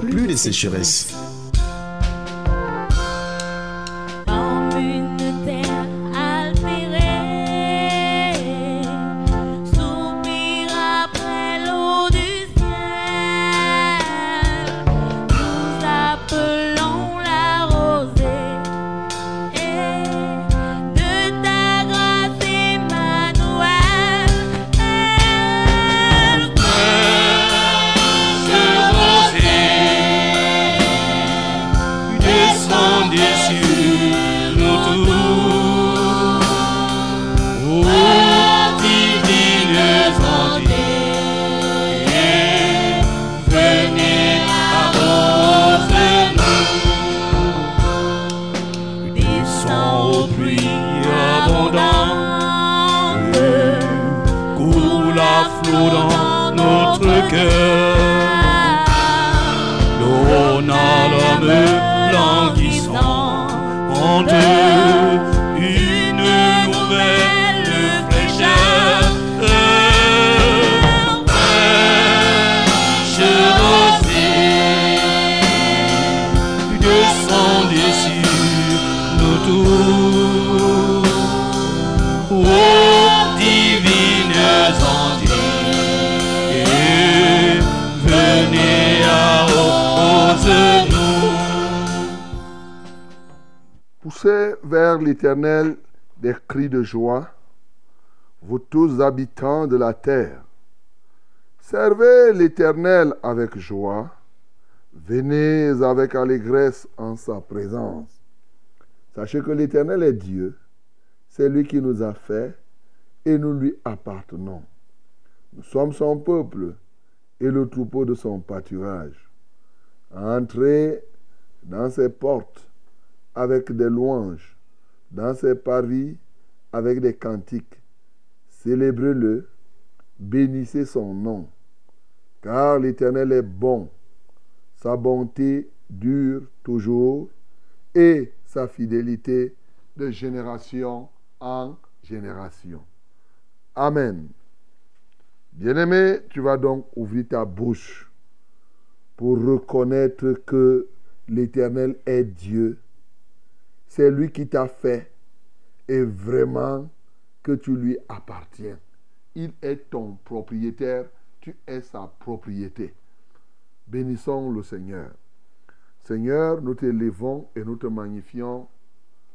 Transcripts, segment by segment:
plus de sécheresse. Servez l'Éternel avec joie, venez avec allégresse en sa présence. Sachez que l'Éternel est Dieu, c'est lui qui nous a fait et nous lui appartenons. Nous sommes son peuple et le troupeau de son pâturage. Entrez dans ses portes avec des louanges, dans ses parvis avec des cantiques. Célébrez-le, bénissez son nom, car l'Éternel est bon, sa bonté dure toujours, et sa fidélité de génération en génération. Amen. Bien-aimé, tu vas donc ouvrir ta bouche pour reconnaître que l'Éternel est Dieu c'est lui qui t'a fait et vraiment que tu lui appartiens. Il est ton propriétaire, tu es sa propriété. Bénissons le Seigneur. Seigneur, nous t'élevons et nous te magnifions.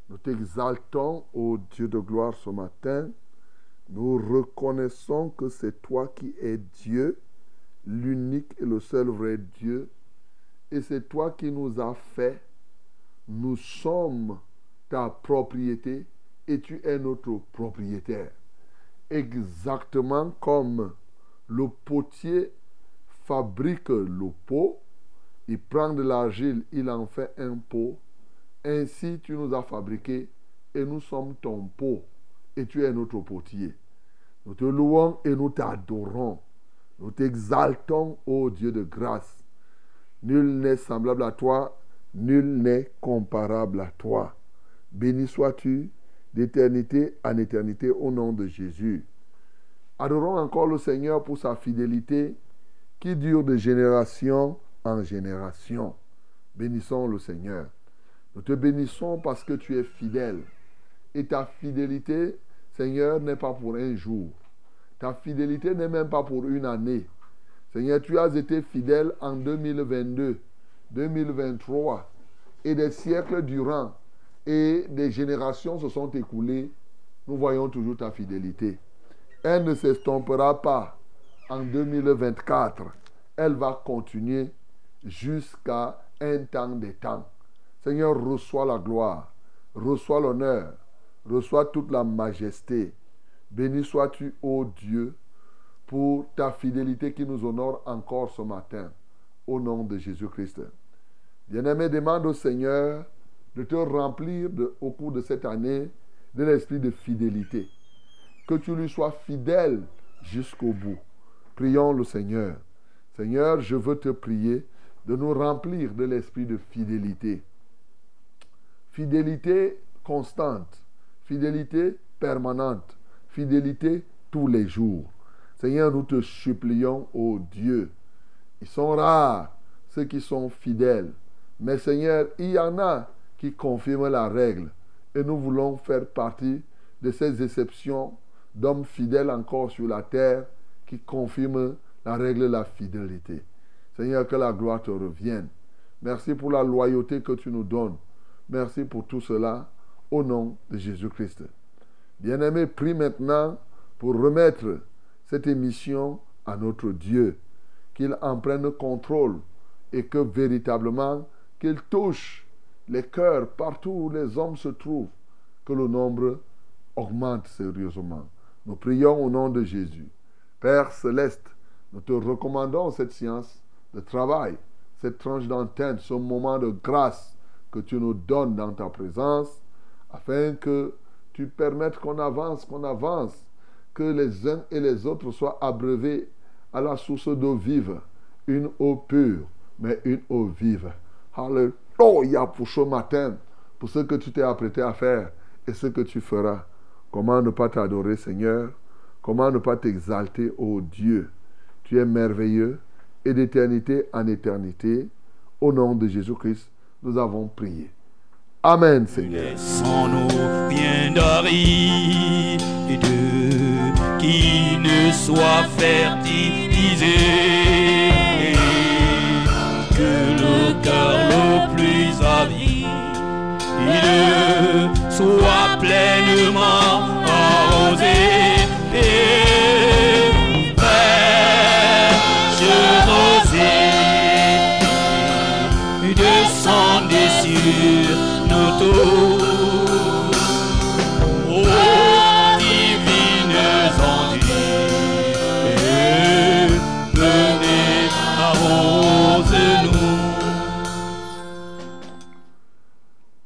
Nous t'exaltons, ô Dieu de gloire, ce matin. Nous reconnaissons que c'est toi qui es Dieu, l'unique et le seul vrai Dieu. Et c'est toi qui nous as fait. Nous sommes ta propriété et tu es notre propriétaire. Exactement comme le potier fabrique le pot, il prend de l'argile, il en fait un pot. Ainsi tu nous as fabriqué et nous sommes ton pot et tu es notre potier. Nous te louons et nous t'adorons. Nous t'exaltons, ô Dieu de grâce. Nul n'est semblable à toi, nul n'est comparable à toi. Béni sois-tu d'éternité en éternité au nom de Jésus. Adorons encore le Seigneur pour sa fidélité qui dure de génération en génération. Bénissons le Seigneur. Nous te bénissons parce que tu es fidèle. Et ta fidélité, Seigneur, n'est pas pour un jour. Ta fidélité n'est même pas pour une année. Seigneur, tu as été fidèle en 2022, 2023 et des siècles durant et des générations se sont écoulées, nous voyons toujours ta fidélité. Elle ne s'estompera pas en 2024. Elle va continuer jusqu'à un temps des temps. Seigneur, reçois la gloire, reçois l'honneur, reçois toute la majesté. Béni sois-tu, ô Dieu, pour ta fidélité qui nous honore encore ce matin. au nom de Jésus-Christ. Bien-aimé, demande au Seigneur de te remplir au cours de cette année de l'esprit de fidélité. Que tu lui sois fidèle jusqu'au bout. Prions le Seigneur. Seigneur, je veux te prier de nous remplir de l'esprit de fidélité. Fidélité constante, fidélité permanente, fidélité tous les jours. Seigneur, nous te supplions, ô Dieu. Ils sont rares, ceux qui sont fidèles. Mais Seigneur, il y en a qui confirment la règle. Et nous voulons faire partie de ces exceptions d'hommes fidèles encore sur la terre qui confirment la règle de la fidélité. Seigneur, que la gloire te revienne. Merci pour la loyauté que tu nous donnes. Merci pour tout cela au nom de Jésus-Christ. Bien-aimé, prie maintenant pour remettre cette émission à notre Dieu, qu'il en prenne contrôle et que véritablement qu'il touche les cœurs partout où les hommes se trouvent, que le nombre augmente sérieusement. Nous prions au nom de Jésus. Père céleste, nous te recommandons cette science de travail, cette tranche d'antenne, ce moment de grâce que tu nous donnes dans ta présence, afin que tu permettes qu'on avance, qu'on avance, que les uns et les autres soient abreuvés à la source d'eau vive, une eau pure, mais une eau vive. Alléluia pour ce matin, pour ce que tu t'es apprêté à faire et ce que tu feras. Comment ne pas t'adorer, Seigneur? Comment ne pas t'exalter, ô Dieu? Tu es merveilleux et d'éternité en éternité. Au nom de Jésus-Christ, nous avons prié. Amen, Seigneur. Soit pleinement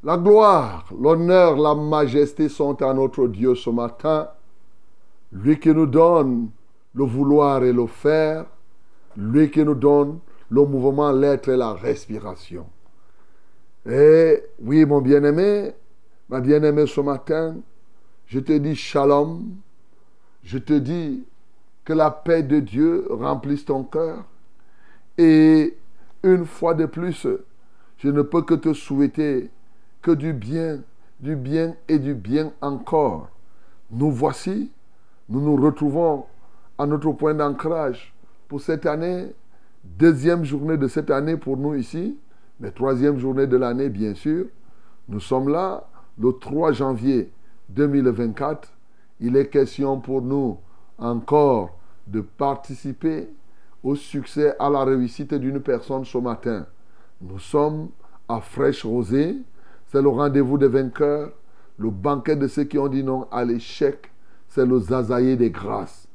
La gloire, l'honneur, la majesté sont à notre Dieu ce matin. Lui qui nous donne le vouloir et le faire. Lui qui nous donne le mouvement, l'être et la respiration. Et oui, mon bien-aimé, ma bien-aimée ce matin, je te dis shalom. Je te dis que la paix de Dieu remplisse ton cœur. Et une fois de plus, je ne peux que te souhaiter que du bien, du bien et du bien encore. Nous voici, nous nous retrouvons à notre point d'ancrage pour cette année, deuxième journée de cette année pour nous ici, mais troisième journée de l'année bien sûr. Nous sommes là le 3 janvier 2024. Il est question pour nous encore de participer au succès, à la réussite d'une personne ce matin. Nous sommes à Fraîche Rosée. C'est le rendez-vous des vainqueurs, le banquet de ceux qui ont dit non à l'échec. C'est le zazaïe des grâces.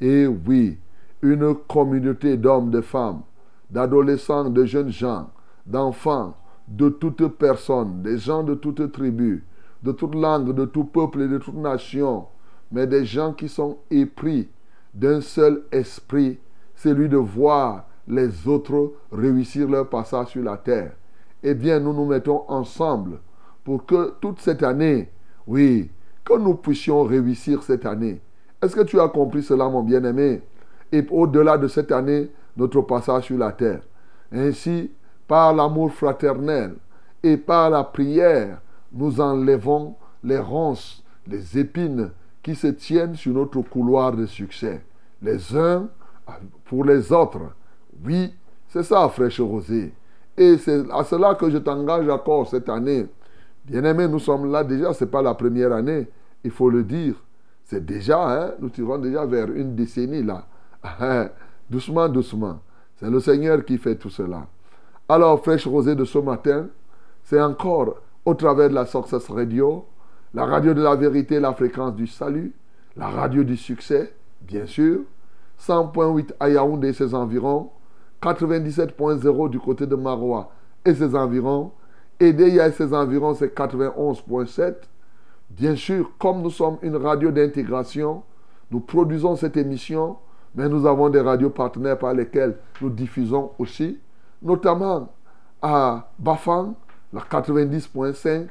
Et oui, une communauté d'hommes, de femmes, d'adolescents, de jeunes gens, d'enfants, de toutes personnes, des gens de toutes tribus, de toute langue, de tout peuple et de toute nation, mais des gens qui sont épris d'un seul esprit, celui de voir les autres réussir leur passage sur la terre. Eh bien, nous nous mettons ensemble pour que toute cette année, oui, que nous puissions réussir cette année. Est-ce que tu as compris cela, mon bien-aimé? Et au-delà de cette année, notre passage sur la terre. Ainsi, par l'amour fraternel et par la prière, nous enlevons les ronces, les épines qui se tiennent sur notre couloir de succès. Les uns pour les autres. Oui, c'est ça, fraîche rosée. Et c'est à cela que je t'engage encore cette année. Bien-aimé, nous sommes là déjà, ce n'est pas la première année, il faut le dire. C'est déjà, hein, nous tirons déjà vers une décennie là. doucement, doucement. C'est le Seigneur qui fait tout cela. Alors, fraîche rosée de ce matin, c'est encore au travers de la Success Radio, la radio de la vérité, la fréquence du salut, la radio du succès, bien sûr, 100.8 à et ses environs, 97.0 du côté de Marois et ses environs. Edea et ses environs, c'est 91.7. Bien sûr, comme nous sommes une radio d'intégration, nous produisons cette émission, mais nous avons des radios partenaires par lesquels nous diffusons aussi, notamment à Bafang, la 90.5,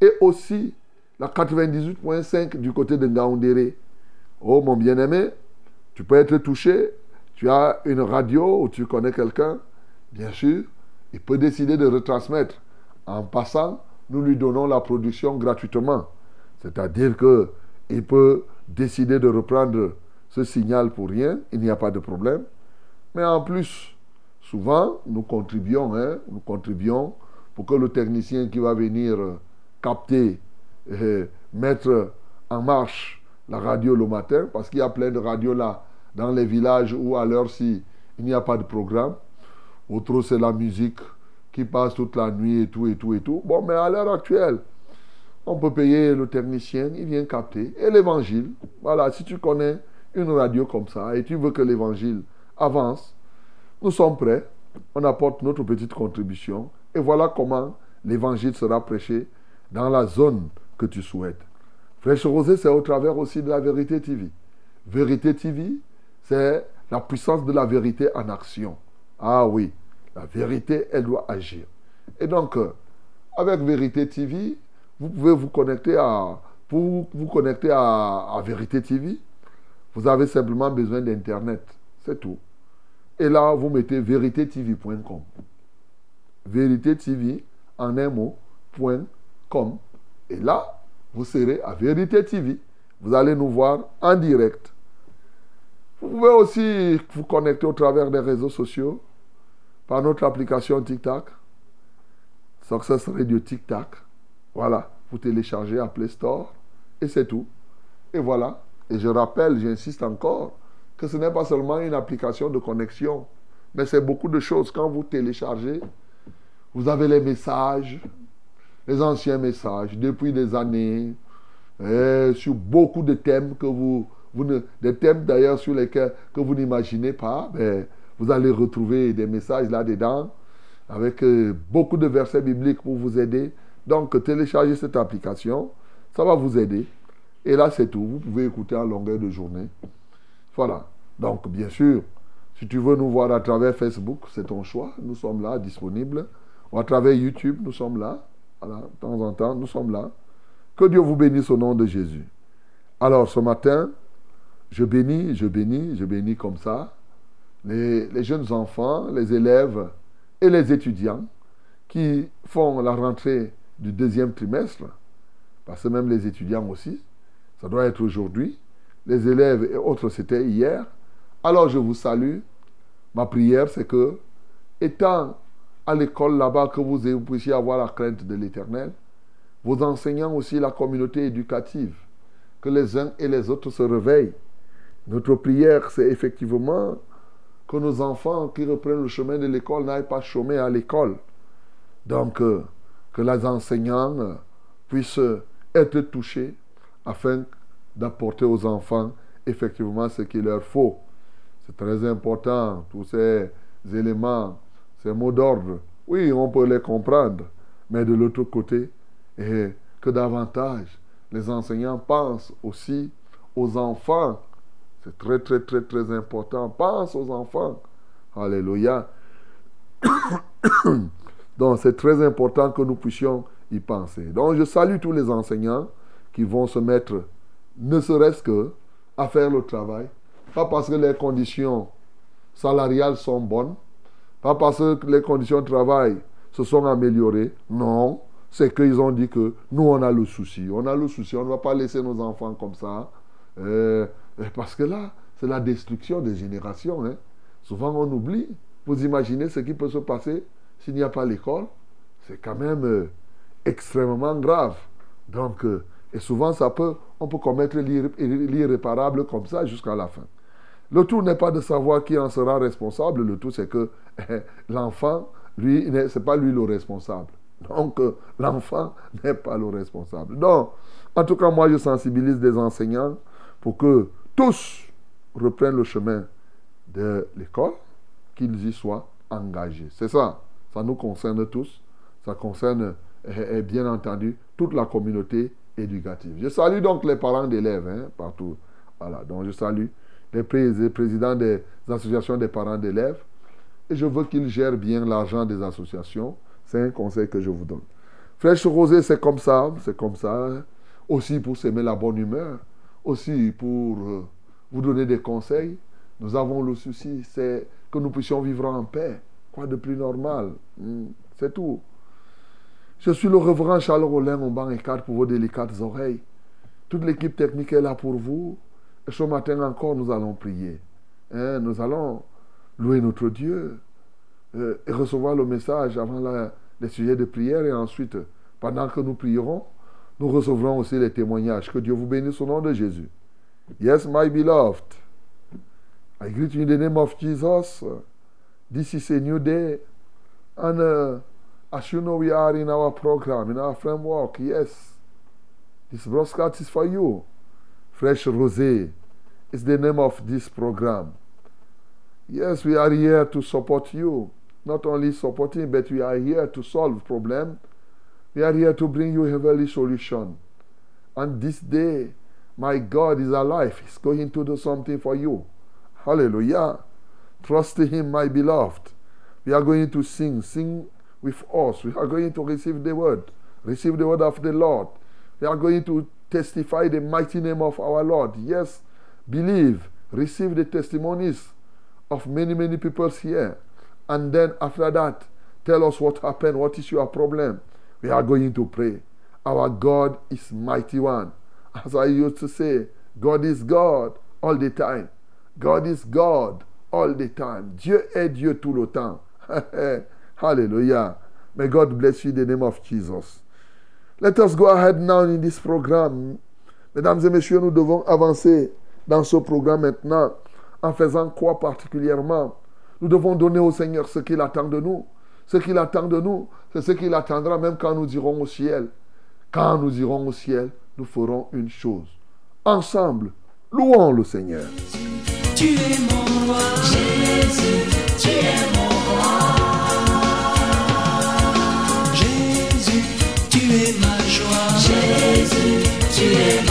et aussi la 98.5 du côté de Ngaoundéré. Oh mon bien-aimé, tu peux être touché, tu as une radio ou tu connais quelqu'un, bien sûr, il peut décider de retransmettre. En passant, nous lui donnons la production gratuitement. C'est-à-dire qu'il peut décider de reprendre ce signal pour rien, il n'y a pas de problème. Mais en plus, souvent, nous contribuons, hein, nous contribuons pour que le technicien qui va venir capter et mettre en marche la radio le matin, parce qu'il y a plein de radios là, dans les villages où à l'heure-ci, il n'y a pas de programme. Autre, c'est la musique qui passe toute la nuit et tout, et tout, et tout. Bon, mais à l'heure actuelle, on peut payer le technicien, il vient capter. Et l'évangile, voilà, si tu connais une radio comme ça et tu veux que l'évangile avance, nous sommes prêts, on apporte notre petite contribution et voilà comment l'évangile sera prêché dans la zone que tu souhaites. Fraîche Rosée, c'est au travers aussi de la Vérité TV. Vérité TV, c'est la puissance de la vérité en action. Ah oui, la vérité, elle doit agir. Et donc, euh, avec Vérité TV, vous pouvez vous connecter à, pour vous connecter à, Vérité TV, vous avez simplement besoin d'Internet. C'est tout. Et là, vous mettez véritétv.com. Vérité TV, en un mot, .com. Et là, vous serez à Vérité TV. Vous allez nous voir en direct. Vous pouvez aussi vous connecter au travers des réseaux sociaux par notre application TikTok. Success Radio TikTok. Voilà, vous téléchargez à Play Store et c'est tout. Et voilà. Et je rappelle, j'insiste encore, que ce n'est pas seulement une application de connexion, mais c'est beaucoup de choses. Quand vous téléchargez, vous avez les messages, les anciens messages depuis des années, sur beaucoup de thèmes que vous, des thèmes d'ailleurs sur lesquels que vous n'imaginez pas, mais vous allez retrouver des messages là-dedans avec euh, beaucoup de versets bibliques pour vous aider. Donc, téléchargez cette application, ça va vous aider. Et là, c'est tout. Vous pouvez écouter en longueur de journée. Voilà. Donc, bien sûr, si tu veux nous voir à travers Facebook, c'est ton choix. Nous sommes là, disponibles. Ou à travers YouTube, nous sommes là. Voilà, de temps en temps, nous sommes là. Que Dieu vous bénisse au nom de Jésus. Alors, ce matin, je bénis, je bénis, je bénis comme ça les, jeunes enfants, les élèves et les étudiants qui font la rentrée du deuxième trimestre, parce que même les étudiants aussi, ça doit être aujourd'hui, les élèves et autres, c'était hier. Alors je vous salue. Ma prière, c'est que, étant à l'école là-bas, que vous, vous puissiez avoir la crainte de l'Éternel, vos enseignants aussi, la communauté éducative, que les uns et les autres se réveillent. Notre prière, c'est effectivement que nos enfants qui reprennent le chemin de l'école n'aillent pas chômer à l'école. Donc, euh, que les enseignants puissent être touchés afin d'apporter aux enfants effectivement ce qu'il leur faut. C'est très important, tous ces éléments, ces mots d'ordre. Oui, on peut les comprendre, mais de l'autre côté, que davantage les enseignants pensent aussi aux enfants. C'est très, très, très, très important. Pense aux enfants. Alléluia. Donc c'est très important que nous puissions y penser. Donc je salue tous les enseignants qui vont se mettre, ne serait-ce que, à faire le travail. Pas parce que les conditions salariales sont bonnes, pas parce que les conditions de travail se sont améliorées. Non, c'est qu'ils ont dit que nous, on a le souci. On a le souci, on ne va pas laisser nos enfants comme ça. Euh, parce que là, c'est la destruction des générations. Hein. Souvent, on oublie. Vous imaginez ce qui peut se passer s'il n'y a pas l'école, c'est quand même euh, extrêmement grave. Donc, euh, et souvent, ça peut, on peut commettre l'irréparable comme ça jusqu'à la fin. Le tout n'est pas de savoir qui en sera responsable, le tout c'est que l'enfant, lui, ce n'est pas lui le responsable. Donc, euh, l'enfant n'est pas le responsable. Donc, en tout cas, moi, je sensibilise des enseignants pour que tous reprennent le chemin de l'école qu'ils y soient engagés. C'est ça. Ça nous concerne tous. Ça concerne, eh, bien entendu, toute la communauté éducative. Je salue donc les parents d'élèves hein, partout. Voilà, donc je salue les présidents des associations des parents d'élèves. Et je veux qu'ils gèrent bien l'argent des associations. C'est un conseil que je vous donne. Fraîche rosée, c'est comme ça, c'est comme ça. Aussi pour s'aimer la bonne humeur, aussi pour euh, vous donner des conseils. Nous avons le souci, c'est que nous puissions vivre en paix. Quoi de plus normal? Hmm, C'est tout. Je suis le reverend Charles Rollin au banc et pour vos délicates oreilles. Toute l'équipe technique est là pour vous. Et ce matin encore, nous allons prier. Hein, nous allons louer notre Dieu euh, et recevoir le message avant les sujets de prière. Et ensuite, pendant que nous prierons, nous recevrons aussi les témoignages. Que Dieu vous bénisse au nom de Jésus. Yes, my beloved. I greet you in the name of Jesus. This is a new day. And uh, as you know, we are in our program, in our framework. Yes. This broadcast is for you. Fresh Rosé is the name of this program. Yes, we are here to support you. Not only supporting, but we are here to solve problem. We are here to bring you heavenly solution. And this day, my God is alive. He's going to do something for you. Hallelujah. Trust Him, my beloved. We are going to sing. Sing with us. We are going to receive the word. Receive the word of the Lord. We are going to testify the mighty name of our Lord. Yes, believe. Receive the testimonies of many, many people here. And then after that, tell us what happened. What is your problem? We are going to pray. Our God is mighty one. As I used to say, God is God all the time. God is God all the time. Dieu est Dieu tout le temps. Hallelujah. May God bless you in the name of Jesus. Let us go ahead now in this program. Mesdames et messieurs, nous devons avancer dans ce programme maintenant en faisant quoi particulièrement? Nous devons donner au Seigneur ce qu'il attend de nous. Ce qu'il attend de nous, c'est ce qu'il attendra même quand nous irons au ciel. Quand nous irons au ciel, nous ferons une chose. Ensemble, louons le Seigneur. Tu es mon roi, Jésus, tu es mon roi. Jésus, tu es ma joie. Jésus, tu es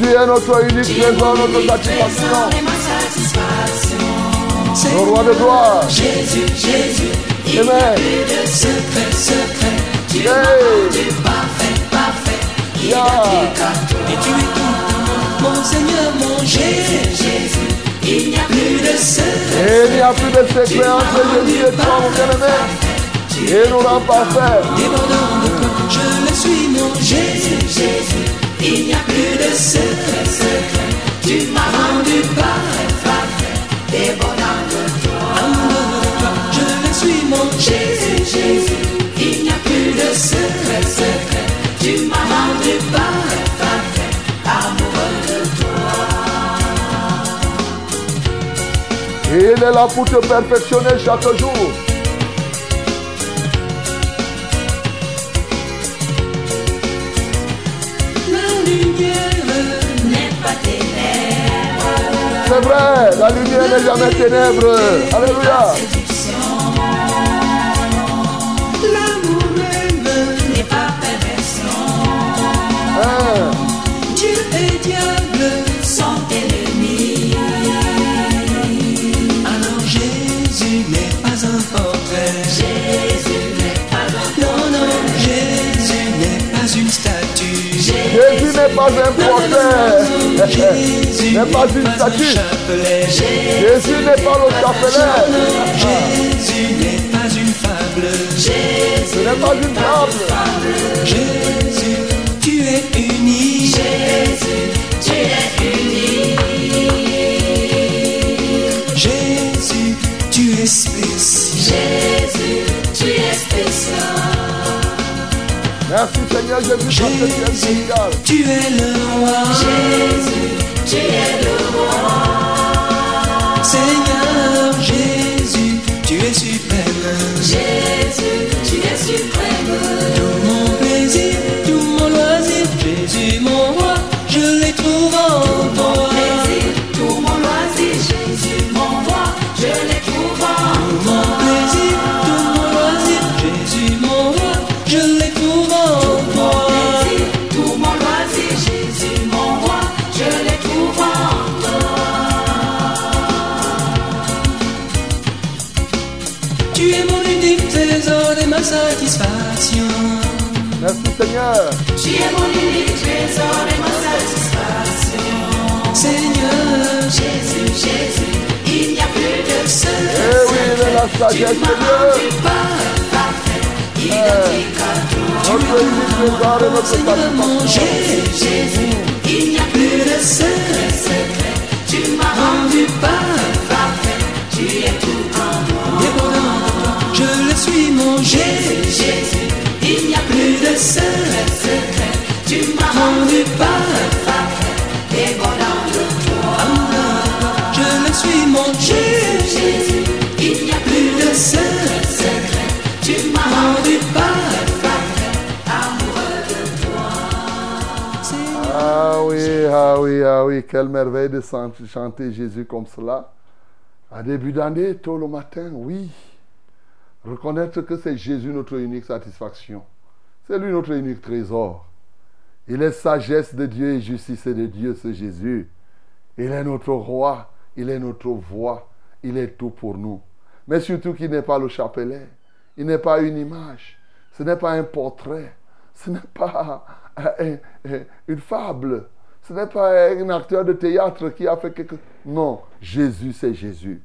Jésus est notre unique trésor, notre satisfaction. Le roi de gloire. Jésus, Jésus, il n'y a plus de secret, secret. Tu Hey. rendu parfait, parfait. Il n'y a Yeah. plus qu'à toi. Et tu es tout, mon Seigneur, mon Jésus, Jésus. Il n'y a plus de secret. Et il n'y a plus de secret entre Jésus et toi, mon bien-aimé. Et nous rend parfait. Débordant de toi, je le suis, mon Jésus, Jésus. Il n'y a plus de secret, secret. Tu m'as rendu parfait, parfait. Toi, amoureux de toi, je suis, mon Jésus, Jésus. Il n'y a plus de secret, secret. Tu m'as rendu parfait, parfait. Amoureux de toi. Et il est là pour te perfectionner chaque jour. C'est vrai, la lumière n'est jamais ténèbre. Alléluia. L'amour n'est pas perversion. Hein. Dieu est Dieu. Pas un portrait. N'est pas une un statue. Jésus n'est pas le chapelet. Jésus n'est pas une fable. Ce n'est pas une table. Merci Seigneur Jésus parce que tu es Jésus, spécial. tu es le roi. Jésus, tu es le roi. Seigneur Jésus, tu es suprême. Jésus, tu es suprême. Tout mon plaisir, Seigneur. Tu es mon unique trésor et ma satisfaction. Seigneur, Jésus, Jésus, il n'y a plus de seul. Eh oui, il est la sagesse de parfait, identique à toi. Notre unique trésor et notre. Jésus, Jésus, il n'y a plus de secret, secret. Tu m'as rendu parfait, Ah oui, ah oui, ah oui, quelle merveille de chan- chanter Jésus comme cela. À début d'année, tôt le matin, oui. Reconnaître que c'est Jésus notre unique satisfaction. C'est lui notre unique trésor. Il est sagesse de Dieu et justice de Dieu, ce Jésus. Il est notre roi, il est notre voix, il est tout pour nous. Mais surtout qu'il n'est pas le chapelet, il n'est pas une image, ce n'est pas un portrait, ce n'est pas un- un- une fable, ce n'est pas un acteur de théâtre qui a fait quelque... Non, Jésus c'est Jésus.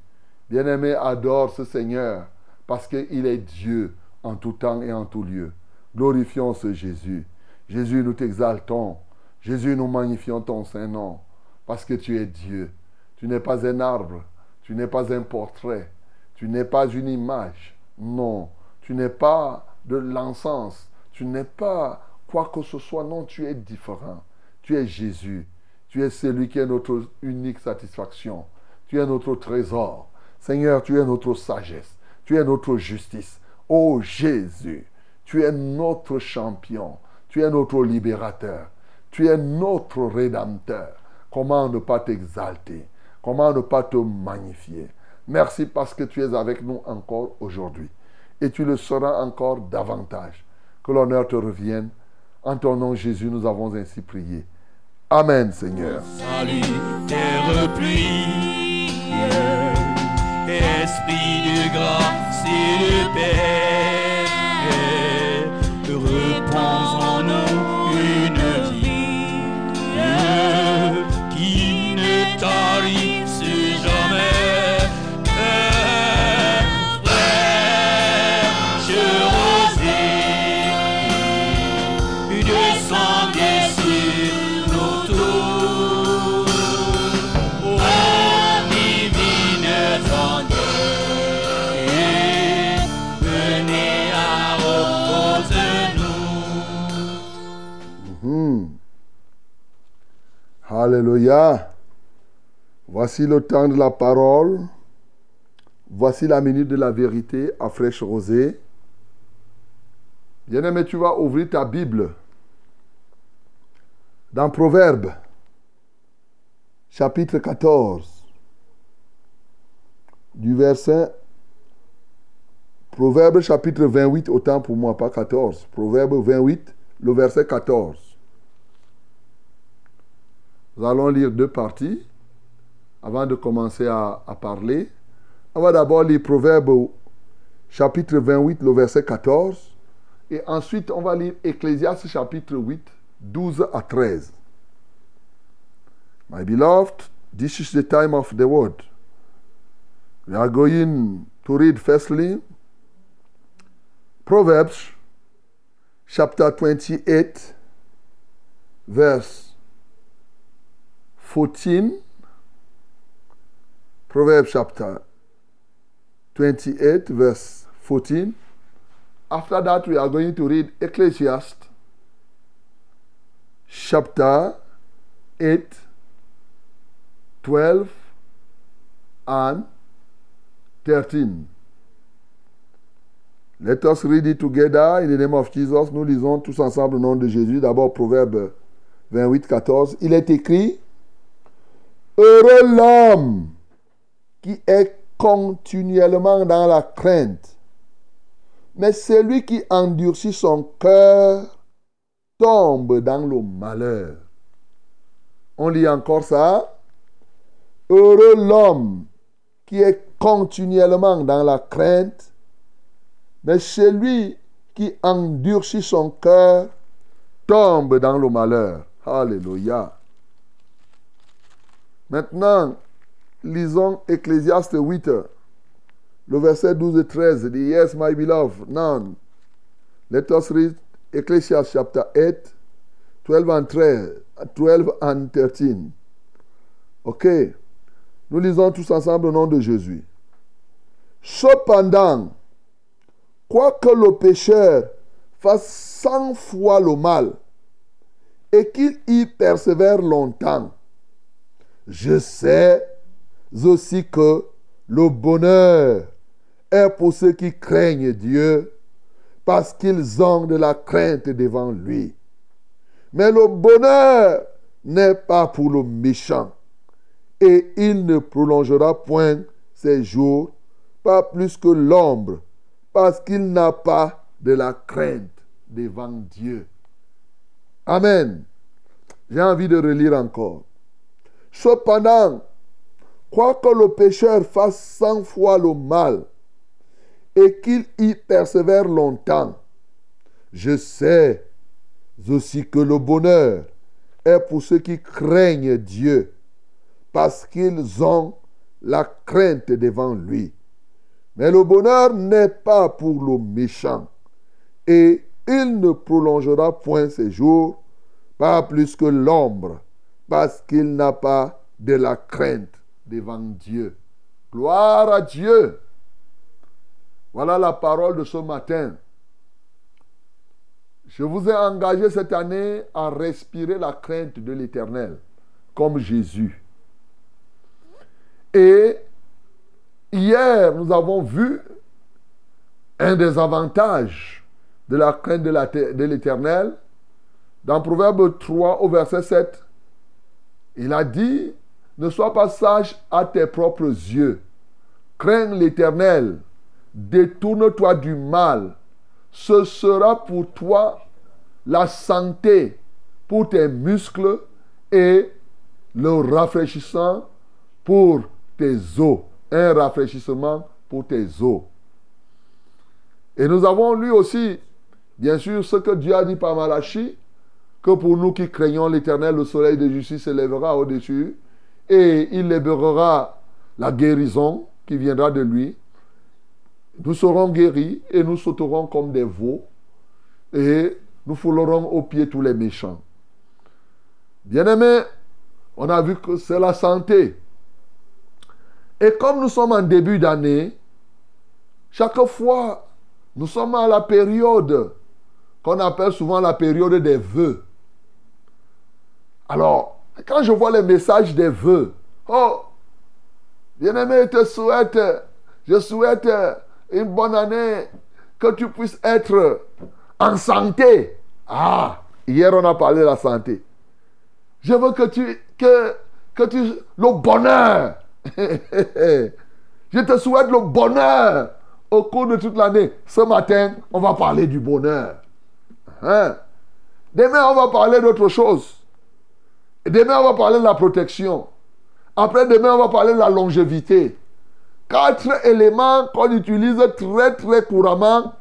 Bien-aimé, adore ce Seigneur parce qu'il est Dieu en tout temps et en tout lieu. Glorifions ce Jésus. Jésus, nous t'exaltons. Jésus, nous magnifions ton Saint-Nom parce que tu es Dieu. Tu n'es pas un arbre, tu n'es pas un portrait, tu n'es pas une image. Non, tu n'es pas de l'encens, tu n'es pas quoi que ce soit. Non, tu es différent. Tu es Jésus. Tu es celui qui est notre unique satisfaction. Tu es notre trésor. Seigneur, tu es notre sagesse. Tu es notre justice. Oh Jésus, tu es notre champion. Tu es notre libérateur. Tu es notre rédempteur. Comment ne pas t'exalter? Comment ne pas te magnifier? Merci parce que tu es avec nous encore aujourd'hui. Et tu le seras encore davantage. Que l'honneur te revienne. En ton nom, Jésus, nous avons ainsi prié. Amen, Seigneur. Salut, terre pluie, esprit de loopholes Alléluia. Voici le temps de la parole. Voici la minute de la vérité à fraîche rosée. Bien-aimé, tu vas ouvrir ta Bible dans Proverbe, chapitre 14, du verset. Proverbe, chapitre 28, autant pour moi, pas 14. Proverbe 28, le verset 14. Nous allons lire deux parties avant de commencer à, parler. On va d'abord lire Proverbe chapitre 28, le verset 14. Et ensuite, on va lire Ecclésiaste chapitre 8, 12 à 13. My beloved, this is the time of the word. We are going to read firstly Proverbs chapter 28, verse 14. Proverbs chapter 28, verse 14. After that, we are going to read Ecclesiastes chapter 8, 12, and 13. Let us read it together in the name of Jesus. Nous lisons tous ensemble au nom de Jésus. D'abord, Proverbe 28, 14. Il est écrit Heureux l'homme qui est continuellement dans la crainte, mais celui qui endurcit son cœur tombe dans le malheur. On lit encore ça. Heureux l'homme qui est continuellement dans la crainte, mais celui qui endurcit son cœur tombe dans le malheur. Alléluia. Maintenant, lisons Ecclésiaste 8, le verset 12 et 13. Dit, Yes, my beloved, now let us read Ecclesiastes chapter 8, 12 and 13, 12 and 13. Ok? Nous lisons tous ensemble au nom de Jésus. Cependant, quoique le pécheur fasse cent fois le mal et qu'il y persévère longtemps, je sais aussi que le bonheur est pour ceux qui craignent Dieu parce qu'ils ont de la crainte devant lui. Mais le bonheur n'est pas pour le méchant et il ne prolongera point ses jours, pas plus que l'ombre, parce qu'il n'a pas de la crainte devant Dieu. Amen. J'ai envie de relire encore. Cependant, quoique le pécheur fasse cent fois le mal et qu'il y persévère longtemps, je sais aussi que le bonheur est pour ceux qui craignent Dieu, parce qu'ils ont la crainte devant lui. Mais le bonheur n'est pas pour le méchant, et il ne prolongera point ses jours, pas plus que l'ombre, parce qu'il n'a pas de la crainte devant Dieu. Gloire à Dieu. Voilà la parole de ce matin. Je vous ai engagé cette année à respirer la crainte de l'Éternel, comme Jésus. Et hier, nous avons vu un des avantages de la crainte de l'Éternel. Dans Proverbe 3 au verset 7, il a dit, ne sois pas sage à tes propres yeux. Crains l'Éternel. Détourne-toi du mal. Ce sera pour toi la santé pour tes muscles et le rafraîchissement pour tes os. Un rafraîchissement pour tes os. Et nous avons lu aussi, bien sûr, ce que Dieu a dit par Malachi, que pour nous qui craignons l'Éternel, le soleil de justice s'élèvera au-dessus et il libérera la guérison qui viendra de lui. Nous serons guéris et nous sauterons comme des veaux et nous foulerons aux pieds tous les méchants. Bien-aimés, on a vu que c'est la santé. Et comme nous sommes en début d'année, chaque fois, nous sommes à la période qu'on appelle souvent la période des vœux. Alors, quand je vois les messages des vœux, oh, bien-aimé, je te souhaite, je souhaite une bonne année, que tu puisses être en santé. Ah, hier on a parlé de la santé. Je veux que tu, que, que tu, le bonheur. je te souhaite le bonheur au cours de toute l'année. Ce matin, on va parler du bonheur. Hein? Demain, on va parler d'autre chose. Demain, on va parler de la protection. Après, demain, on va parler de la longévité. Quatre éléments qu'on utilise très, très couramment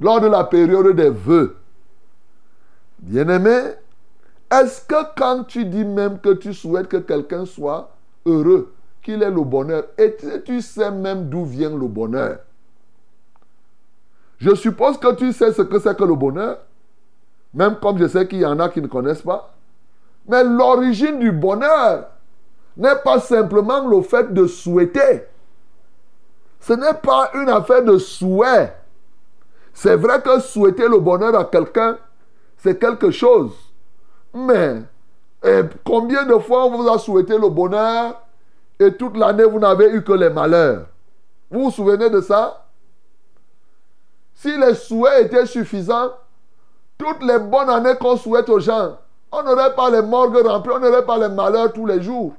lors de la période des vœux. Bien-aimé, est-ce que quand tu dis même que tu souhaites que quelqu'un soit heureux, qu'il ait le bonheur, et tu sais même d'où vient le bonheur? Je suppose que tu sais ce que c'est que le bonheur, même comme je sais qu'il y en a qui ne connaissent pas. Mais l'origine du bonheur n'est pas simplement le fait de souhaiter. Ce n'est pas une affaire de souhait. C'est vrai que souhaiter le bonheur à quelqu'un, c'est quelque chose. Mais et combien de fois on vous a souhaité le bonheur et toute l'année vous n'avez eu que les malheurs? Vous vous souvenez de ça? Si les souhaits étaient suffisants, toutes les bonnes années qu'on souhaite aux gens, on n'aurait pas les morgues remplies, on n'aurait pas les malheurs tous les jours.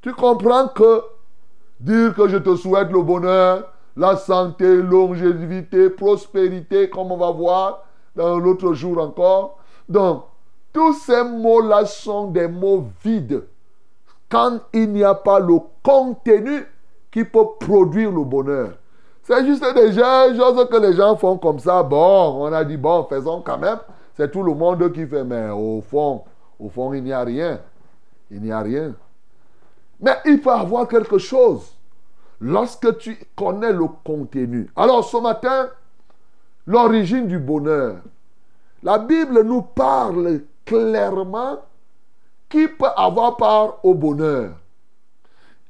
Tu comprends que dire que je te souhaite le bonheur, la santé, longévité, prospérité, comme on va voir dans l'autre jour encore. Donc, tous ces mots-là sont des mots vides quand il n'y a pas le contenu qui peut produire le bonheur. C'est juste des choses que les gens font comme ça. Bon, on a dit, bon, faisons quand même. C'est tout le monde qui fait, mais au fond, au fond, il n'y a rien. Il n'y a rien. Mais il peut avoir quelque chose lorsque tu connais le contenu. Alors ce matin, l'origine du bonheur. La Bible nous parle clairement qui peut avoir part au bonheur.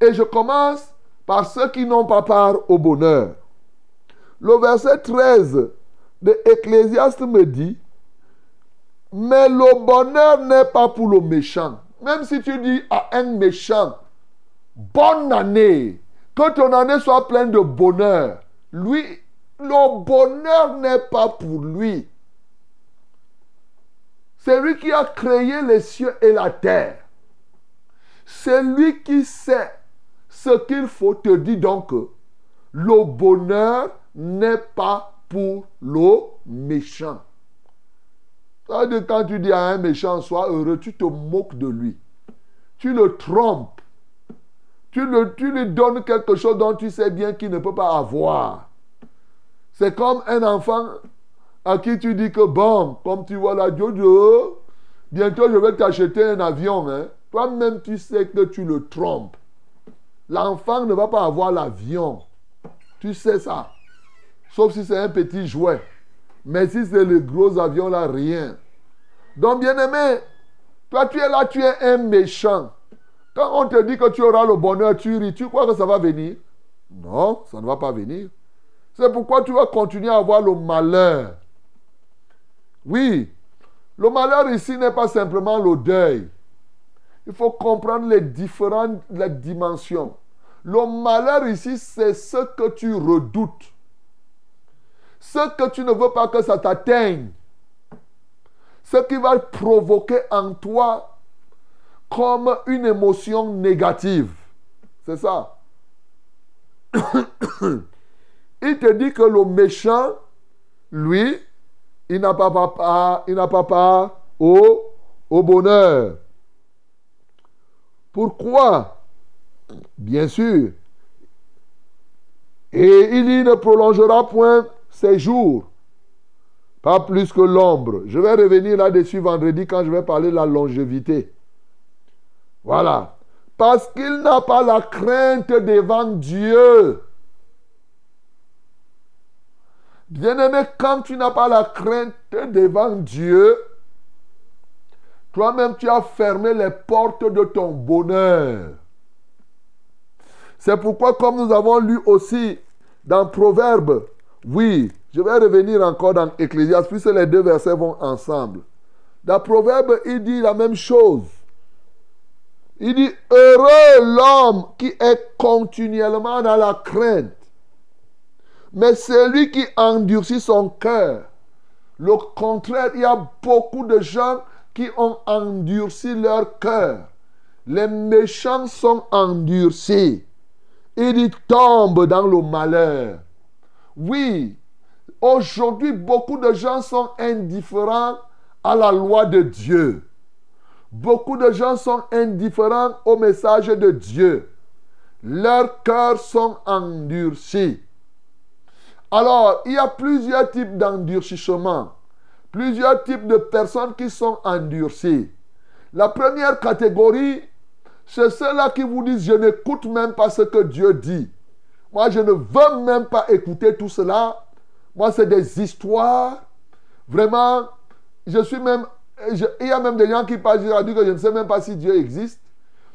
Et je commence par ceux qui n'ont pas part au bonheur. Le verset 13 de Ecclésiaste me dit, mais le bonheur n'est pas pour le méchant. Même si tu dis à un méchant, bonne année, que ton année soit pleine de bonheur, lui, le bonheur n'est pas pour lui. C'est lui qui a créé les cieux et la terre. C'est lui qui sait ce qu'il faut te dire donc. Le bonheur n'est pas pour le méchant. Quand tu dis à un méchant, sois heureux, tu te moques de lui. Tu le trompes. Tu, le, lui donnes quelque chose dont tu sais bien qu'il ne peut pas avoir. C'est comme un enfant à qui tu dis que bon, comme tu vois là, Jojo, bientôt je vais t'acheter un avion. Hein. Toi-même, tu sais que tu le trompes. L'enfant ne va pas avoir l'avion. Tu sais ça. Sauf si c'est un petit jouet. Mais si c'est le gros avion là, rien. Donc, bien aimé, toi tu es là, tu es un méchant. Quand on te dit que tu auras le bonheur, tu ris, tu crois que ça va venir? Non, ça ne va pas venir. C'est pourquoi tu vas continuer à avoir le malheur. Oui, le malheur ici n'est pas simplement le deuil. Il faut comprendre les différentes les dimensions. Le malheur ici, c'est ce que tu redoutes. Ce que tu ne veux pas que ça t'atteigne. Ce qui va provoquer en toi comme une émotion négative. C'est ça. il te dit que le méchant, lui, il n'a pas part, il n'a pas au bonheur. Pourquoi? Bien sûr. Et il ne prolongera point ses jours, pas plus que l'ombre. Je vais revenir là-dessus vendredi quand je vais parler de la longévité. Voilà. Parce qu'il n'a pas la crainte devant Dieu. Bien-aimé, quand tu n'as pas la crainte devant Dieu, toi-même tu as fermé les portes de ton bonheur. C'est pourquoi, comme nous avons lu aussi dans Proverbe, oui, je vais revenir encore dans Ecclésiaste, puisque les deux versets vont ensemble. Dans Proverbe, il dit la même chose. Il dit, heureux l'homme qui est continuellement dans la crainte. Mais celui qui endurcit son cœur. Le contraire, il y a beaucoup de gens qui ont endurci leur cœur. Les méchants sont endurcis. Ils tombent dans le malheur. Oui, aujourd'hui, beaucoup de gens sont indifférents à la loi de Dieu. Beaucoup de gens sont indifférents au message de Dieu. Leurs cœurs sont endurcis. Alors, il y a plusieurs types d'endurcissement. Plusieurs types de personnes qui sont endurcies. La première catégorie, c'est ceux-là qui vous disent, je n'écoute même pas ce que Dieu dit. Moi, je ne veux même pas écouter tout cela. Moi, c'est des histoires. Vraiment, je suis même... il y a même des gens qui parlent, dire que je ne sais même pas si Dieu existe.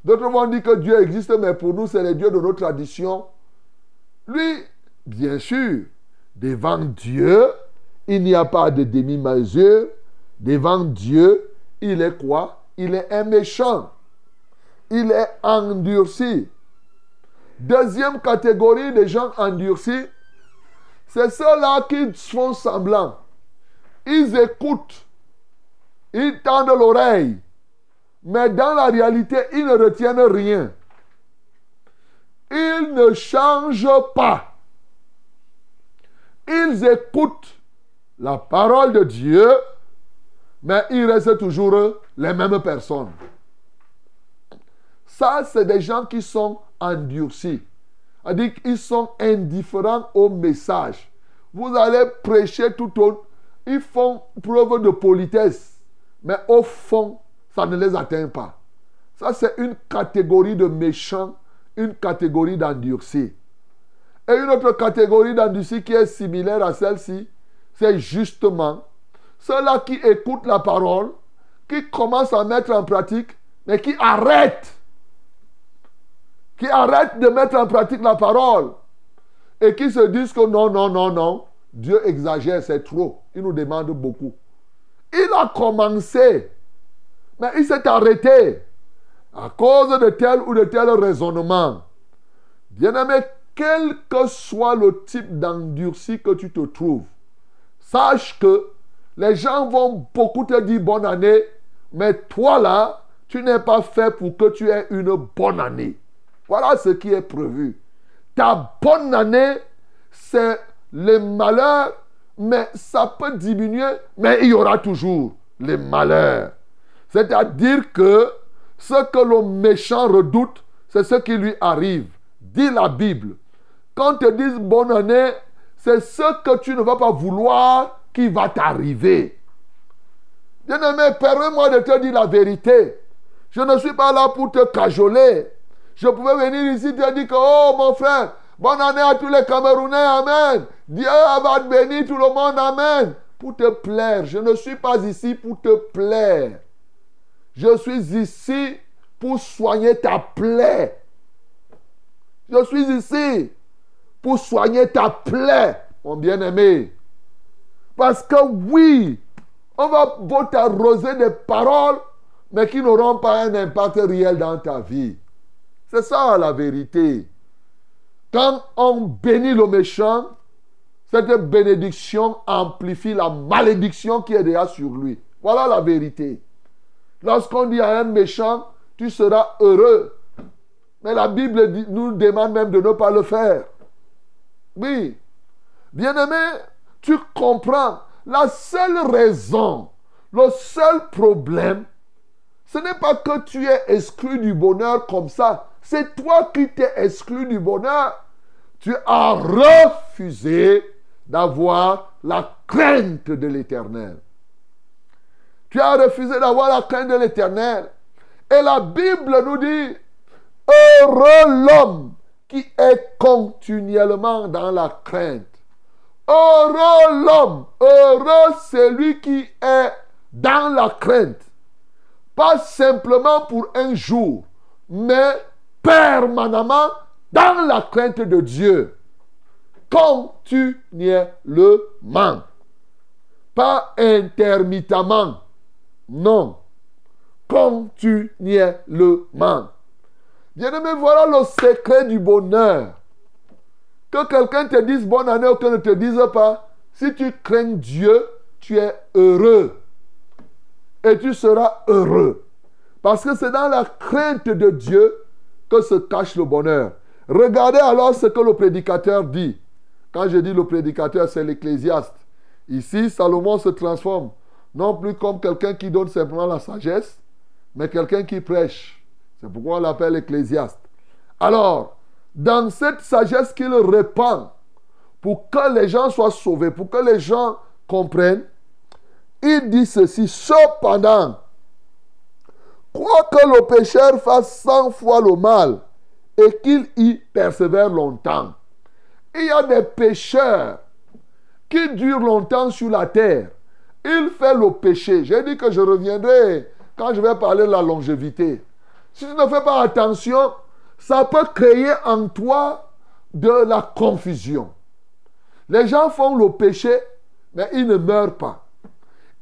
D'autres vont dire que Dieu existe, mais pour nous, c'est les dieux de nos traditions. Lui, bien sûr, devant Dieu, il n'y a pas de demi-mesure. Devant Dieu, il est quoi? Il est un méchant. Il est endurci. Deuxième catégorie de gens endurcis, c'est ceux-là qui font semblant. Ils écoutent. Ils tendent l'oreille. Mais dans la réalité, ils ne retiennent rien. Ils ne changent pas. Ils écoutent la parole de Dieu, mais ils restent toujours les mêmes personnes. Ça, c'est des gens qui sont endurcis. C'est-à-dire qu'ils sont indifférents au message. Vous allez prêcher tout au... Ils font preuve de politesse, mais au fond, ça ne les atteint pas. Ça, c'est une catégorie de méchants, une catégorie d'endurcis. Et une autre catégorie d'endurcis qui est similaire à celle-ci, c'est justement ceux-là qui écoutent la parole, qui commencent à mettre en pratique, mais qui arrêtent. Qui arrêtent de mettre en pratique la parole. Et qui se disent que non, non, non, non, Dieu exagère, c'est trop. Il nous demande beaucoup. Il a commencé, mais il s'est arrêté à cause de tel ou de tel raisonnement. Bien-aimé, quel que soit le type d'endurci que tu te trouves, sache que les gens vont beaucoup te dire bonne année, mais toi là, tu n'es pas fait pour que tu aies une bonne année. Voilà ce qui est prévu. Ta bonne année, c'est le malheur, mais ça peut diminuer, mais il y aura toujours les malheurs. C'est-à-dire que ce que le méchant redoute, c'est ce qui lui arrive. Dit la Bible. Quand te dit bonne année, c'est ce que tu ne vas pas vouloir qui va t'arriver. Bien-aimé, permets-moi de te dire la vérité. Je ne suis pas là pour te cajoler. Je pouvais venir ici te dire que, oh mon frère, bonne année à tous les Camerounais, Amen. Dieu va te bénir tout le monde, Amen. Pour te plaire. Je ne suis pas ici pour te plaire. Je suis ici pour soigner ta plaie. Je suis ici pour soigner ta plaie, mon bien-aimé. Parce que oui, on va t'arroser des paroles, mais qui n'auront pas un impact réel dans ta vie. C'est ça la vérité. Quand on bénit le méchant, cette bénédiction amplifie la malédiction qui est déjà sur lui. Voilà la vérité. Lorsqu'on dit à un méchant, tu seras heureux. Mais la Bible nous demande même de ne pas le faire. Oui. Bien-aimé, tu comprends. La seule raison, le seul problème, ce n'est pas que tu es exclu du bonheur comme ça. C'est toi qui t'es exclu du bonheur. Tu as refusé d'avoir la crainte de l'éternel. Tu as refusé d'avoir la crainte de l'éternel. Et la Bible nous dit, heureux l'homme qui est continuellement dans la crainte. Heureux l'homme, heureux celui qui est dans la crainte. Pas simplement pour un jour, mais permanemment dans la crainte de Dieu. Continuellement. Pas intermittemment. Non. Continuellement. Bien-aimé, voilà le secret du bonheur. Que quelqu'un te dise bonne année ou qu'il ne te dise pas, si tu crains Dieu, tu es heureux. Et tu seras heureux. Parce que c'est dans la crainte de Dieu que se cache le bonheur. Regardez alors ce que le prédicateur dit. Quand je dis le prédicateur, c'est l'ecclésiaste. Ici, Salomon se transforme non plus comme quelqu'un qui donne simplement la sagesse, mais quelqu'un qui prêche. C'est pourquoi on l'appelle ecclésiaste. Alors, dans cette sagesse qu'il répand pour que les gens soient sauvés, pour que les gens comprennent, il dit ceci, cependant, que le pécheur fasse cent fois le mal et qu'il y persévère longtemps. Il y a des pécheurs qui durent longtemps sur la terre. Il fait le péché. J'ai dit que je reviendrai quand je vais parler de la longévité. Si tu ne fais pas attention, ça peut créer en toi de la confusion. Les gens font le péché, mais ils ne meurent pas.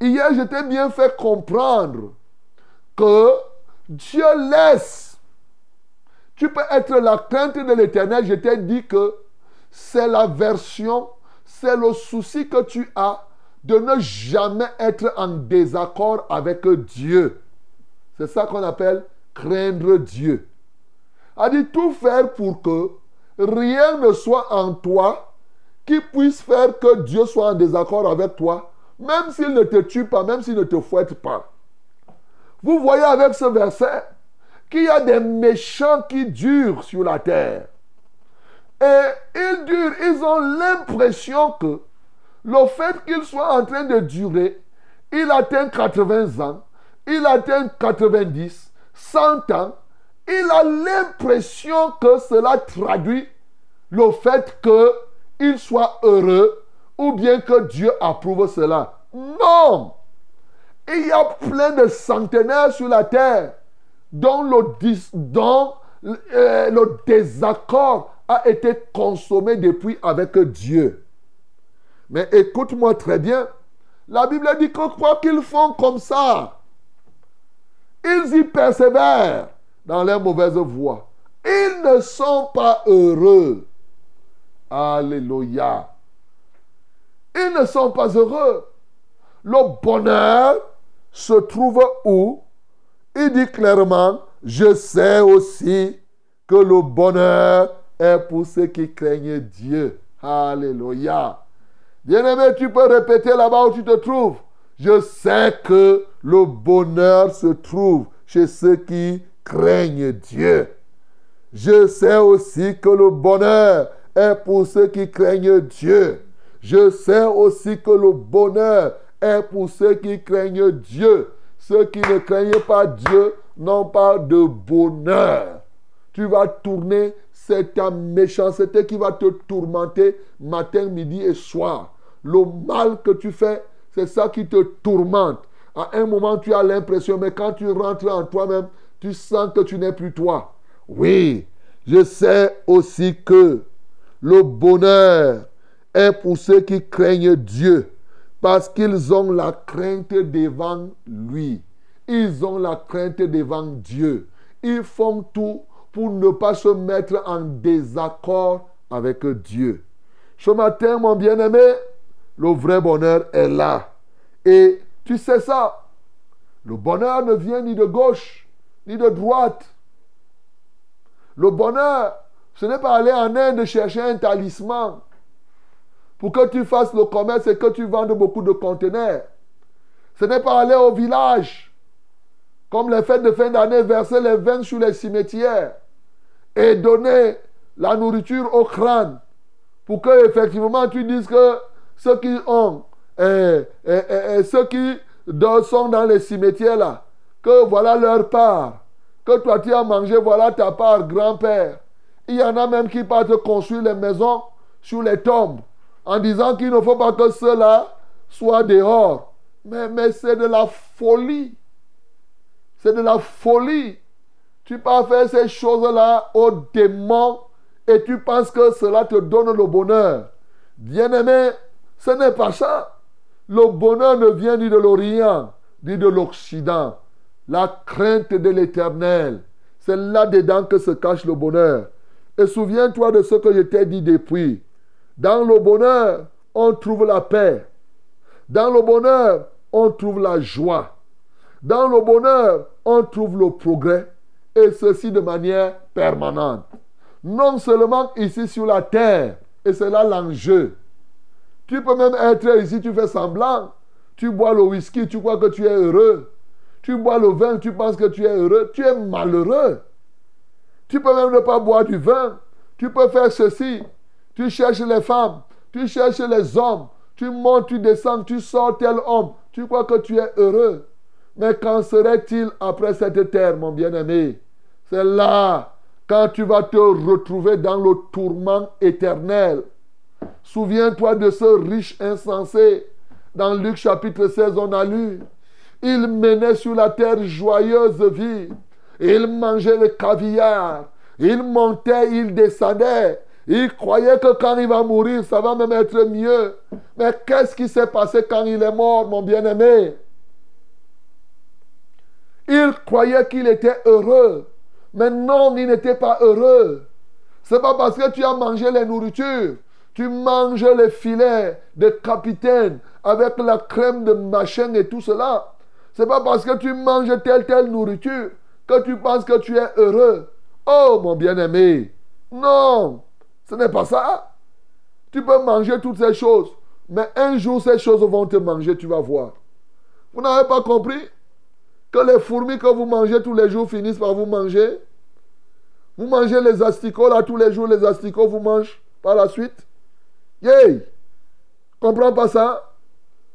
Hier, je t'ai bien fait comprendre que Dieu laisse. Tu peux être la crainte de l'éternel. Je t'ai dit que c'est la version, c'est le souci que tu as de ne jamais être en désaccord avec Dieu. C'est ça qu'on appelle craindre Dieu. A dit tout faire pour que rien ne soit en toi qui puisse faire que Dieu soit en désaccord avec toi, même s'il ne te tue pas, même s'il ne te fouette pas. Vous voyez avec ce verset qu'il y a des méchants qui durent sur la terre. Et ils durent, ils ont l'impression que le fait qu'ils soient en train de durer, il atteint 80 ans, il atteint 90, 100 ans, il a l'impression que cela traduit le fait qu'il soit heureux ou bien que Dieu approuve cela. Non! Il y a plein de centenaires sur la terre dont le, dont, euh, le désaccord a été consommé depuis avec Dieu. Mais écoute-moi très bien. La Bible dit que quoi qu'ils font comme ça, ils y persévèrent dans leurs mauvaises voies. Ils ne sont pas heureux. Alléluia. Ils ne sont pas heureux. Le bonheur se trouve où? Il dit clairement, je sais aussi que le bonheur est pour ceux qui craignent Dieu. Alléluia. Bien-aimé, tu peux répéter là-bas où tu te trouves. Je sais que le bonheur se trouve chez ceux qui craignent Dieu. Je sais aussi que le bonheur est pour ceux qui craignent Dieu. Je sais aussi que le bonheur est pour ceux qui craignent Dieu. Ceux qui ne craignent pas Dieu n'ont pas de bonheur. Tu vas tourner, c'est ta méchanceté qui va te tourmenter matin, midi et soir. Le mal que tu fais, c'est ça qui te tourmente. À un moment, tu as l'impression, mais quand tu rentres en toi-même, tu sens que tu n'es plus toi. Oui, je sais aussi que le bonheur est pour ceux qui craignent Dieu parce qu'ils ont la crainte devant lui. Ils ont la crainte devant Dieu. Ils font tout pour ne pas se mettre en désaccord avec Dieu. Ce matin, mon bien-aimé, le vrai bonheur est là. Et tu sais ça. Le bonheur ne vient ni de gauche, ni de droite. Le bonheur, ce n'est pas aller en Inde chercher un talisman pour que tu fasses le commerce et que tu vendes beaucoup de conteneurs. Ce n'est pas aller au village, comme les fêtes de fin d'année, verser les vins sur les cimetières et donner la nourriture au crâne pour que effectivement tu dises que ceux qui ont et, ceux qui sont dans les cimetières là, que voilà leur part, que toi tu as mangé, voilà ta part, grand-père. Il y en a même qui partent construire les maisons sur les tombes en disant qu'il ne faut pas que cela soit dehors. Mais, mais c'est de la folie. C'est de la folie. Tu peux faire ces choses-là au démon et tu penses que cela te donne le bonheur. Bien-aimé, ce n'est pas ça. Le bonheur ne vient ni de l'Orient, ni de l'Occident. La crainte de l'éternel, c'est là-dedans que se cache le bonheur. Et souviens-toi de ce que je t'ai dit depuis. Dans le bonheur, on trouve la paix. Dans le bonheur, on trouve la joie. Dans le bonheur, on trouve le progrès. Et ceci de manière permanente. Non seulement ici sur la terre, et c'est là l'enjeu. Tu peux même être ici, tu fais semblant. Tu bois le whisky, tu crois que tu es heureux. Tu bois le vin, tu penses que tu es heureux. Tu es malheureux. Tu peux même ne pas boire du vin. Tu peux faire ceci. Tu cherches les femmes. Tu cherches les hommes. Tu montes, tu descends, tu sors tel homme. Tu crois que tu es heureux. Mais qu'en serait-il après cette terre, mon bien-aimé? C'est là quand tu vas te retrouver dans le tourment éternel. Souviens-toi de ce riche insensé. Dans Luc chapitre 16, on a lu. Il menait sur la terre joyeuse vie. Il mangeait le caviar. Il montait, il descendait. Il croyait que quand il va mourir, ça va même être mieux. Mais qu'est-ce qui s'est passé quand il est mort, mon bien-aimé? Il croyait qu'il était heureux. Mais non, il n'était pas heureux. C'est pas parce que tu as mangé les nourritures. Tu manges les filets de capitaine avec la crème de machin et tout cela. C'est pas parce que tu manges telle telle nourriture que tu penses que tu es heureux. Oh mon bien-aimé. Non, ce n'est pas ça. Tu peux manger toutes ces choses. Mais un jour, ces choses vont te manger, tu vas voir. Vous n'avez pas compris? Que les fourmis que vous mangez tous les jours finissent par vous manger Vous mangez les asticots là tous les jours, les asticots vous mangent par la suite Yay Comprends pas ça?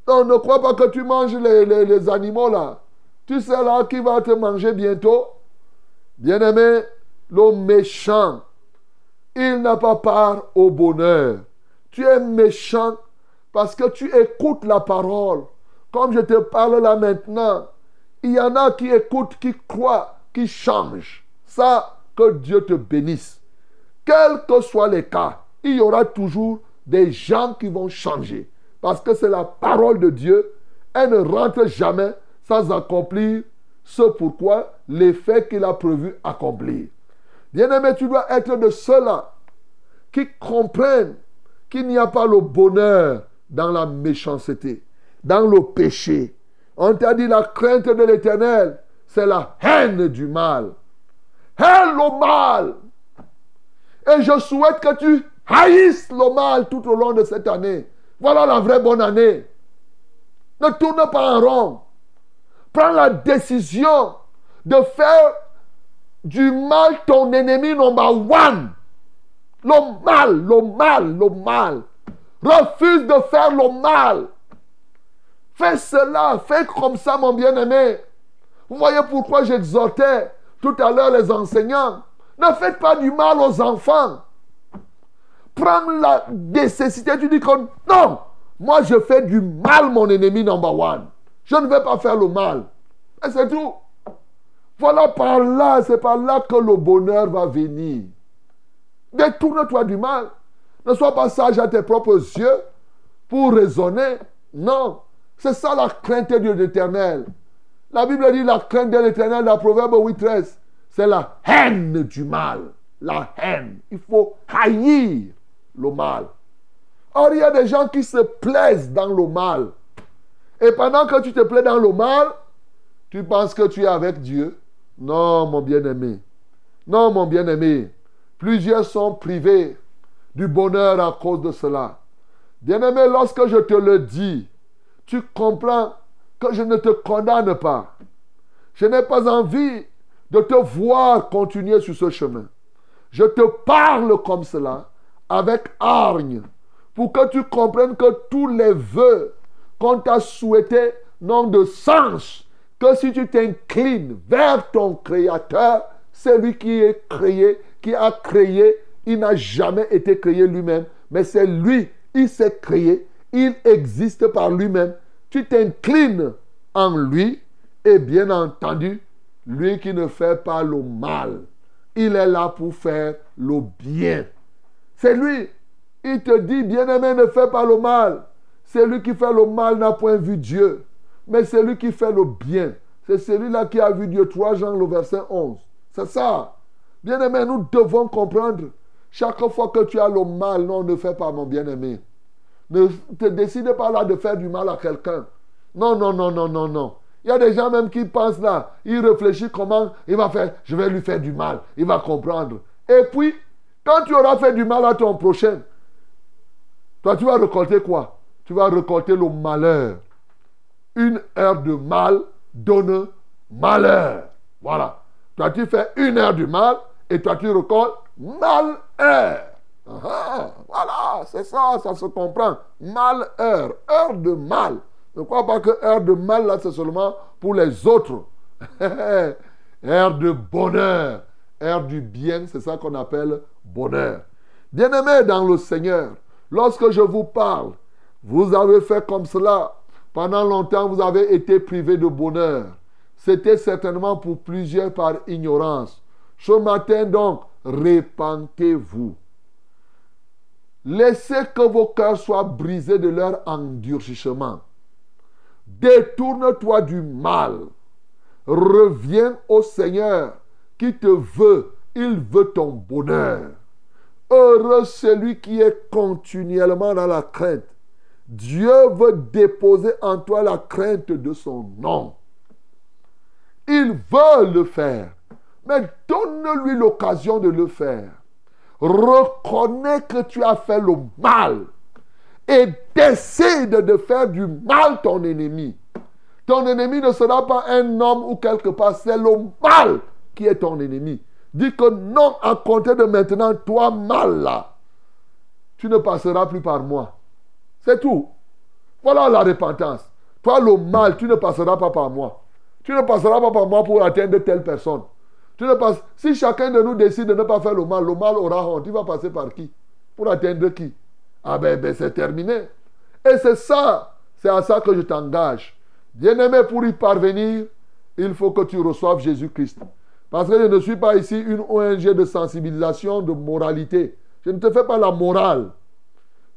Non, ne crois pas que tu manges les, les, les animaux là. Tu sais là qui va te manger bientôt? Bien-aimé, le méchant, il n'a pas part au bonheur. Tu es méchant parce que tu écoutes la parole. Comme je te parle là maintenant, il y en a qui écoutent, qui croient, qui changent. Ça, que Dieu te bénisse. Quels que soient les cas, il y aura toujours des gens qui vont changer. Parce que c'est la parole de Dieu. Elle ne rentre jamais sans accomplir ce pourquoi l'effet qu'il a prévu accomplir. Bien-aimé, tu dois être de ceux-là qui comprennent qu'il n'y a pas le bonheur dans la méchanceté, dans le péché. On t'a dit la crainte de l'éternel, c'est la haine du mal. Haine le mal. Et je souhaite que tu haïsses le mal tout au long de cette année. Voilà la vraie bonne année. Ne tourne pas en rond. Prends la décision de faire du mal ton ennemi number one. Le mal, le mal, le mal. Refuse de faire le mal. Fais cela, fais comme ça, mon bien-aimé. Vous voyez pourquoi j'exhortais tout à l'heure les enseignants. Ne faites pas du mal aux enfants. Prends la nécessité, tu dis que non, moi je fais du mal mon ennemi number one. Je ne vais pas faire le mal. Et c'est tout. Voilà par là, c'est par là que le bonheur va venir. Détourne-toi du mal. Ne sois pas sage à tes propres yeux pour raisonner. Non. C'est ça la crainte de l'éternel. La Bible dit la crainte de l'éternel dans Proverbe 8, 13. C'est la haine du mal. La haine. Il faut haïr le mal. Or, il y a des gens qui se plaisent dans le mal. Et pendant que tu te plais dans le mal, tu penses que tu es avec Dieu. Non, mon bien-aimé. Non, mon bien-aimé. Plusieurs sont privés du bonheur à cause de cela. Bien-aimé, lorsque je te le dis, tu comprends que je ne te condamne pas. Je n'ai pas envie de te voir continuer sur ce chemin. Je te parle comme cela, avec hargne, pour que tu comprennes que tous les vœux qu'on t'a souhaités n'ont de sens que si tu t'inclines vers ton Créateur, c'est lui qui est créé, qui a créé, il n'a jamais été créé lui-même, mais c'est lui, il s'est créé, il existe par lui-même. Tu t'inclines en lui et bien entendu, lui qui ne fait pas le mal, il est là pour faire le bien. C'est lui. Il te dit, bien-aimé, ne fais pas le mal. C'est lui qui fait le mal n'a point vu Dieu. Mais c'est lui qui fait le bien. C'est celui-là qui a vu Dieu. 3 Jean, le verset 11. C'est ça. Bien-aimé, nous devons comprendre. Chaque fois que tu as le mal, non, ne fais pas, mon bien-aimé. Ne te décide pas là de faire du mal à quelqu'un. Non, non, non, non, non, non. Il y a des gens même qui pensent là, ils réfléchissent comment il va faire, je vais lui faire du mal, il va comprendre. Et puis, quand tu auras fait du mal à ton prochain, toi tu vas récolter quoi? Tu vas récolter le malheur. Une heure de mal donne malheur. Voilà. Toi, tu fais une heure du mal et toi, tu recolles malheur. Ah, voilà, c'est ça, ça se comprend. Malheur, heure de mal. Ne crois pas que heure de mal, là, c'est seulement pour les autres. heure de bonheur, heure du bien, c'est ça qu'on appelle bonheur. Bien-aimés dans le Seigneur, lorsque je vous parle, vous avez fait comme cela. Pendant longtemps, vous avez été privé de bonheur. C'était certainement pour plusieurs par ignorance. Ce matin donc, répentez-vous. Laissez que vos cœurs soient brisés de leur endurcissement. Détourne-toi du mal. Reviens au Seigneur qui te veut. Il veut ton bonheur. Heureux celui qui est continuellement dans la crainte. Dieu veut déposer en toi la crainte de son nom. Il veut le faire. Mais donne-lui l'occasion de le faire. Reconnais que tu as fait le mal. Et décide de faire du mal ton ennemi. Ton ennemi ne sera pas un homme ou quelque part. C'est le mal qui est ton ennemi. Dis que non, à compter de maintenant, toi mal là, tu ne passeras plus par moi. C'est tout. Voilà la repentance. Toi le mal, tu ne passeras pas par moi. Tu ne passeras pas par moi pour atteindre telle personne. Tu. Si chacun de nous décide de ne pas faire le mal, le mal aura honte. Tu vas passer par qui? Pour atteindre qui? Ah ben, ben c'est terminé. Et c'est ça, c'est à ça que je t'engage. Bien-aimé, pour y parvenir, il faut que tu reçoives Jésus-Christ. Parce que je ne suis pas ici une ONG de sensibilisation, de moralité. Je ne te fais pas la morale.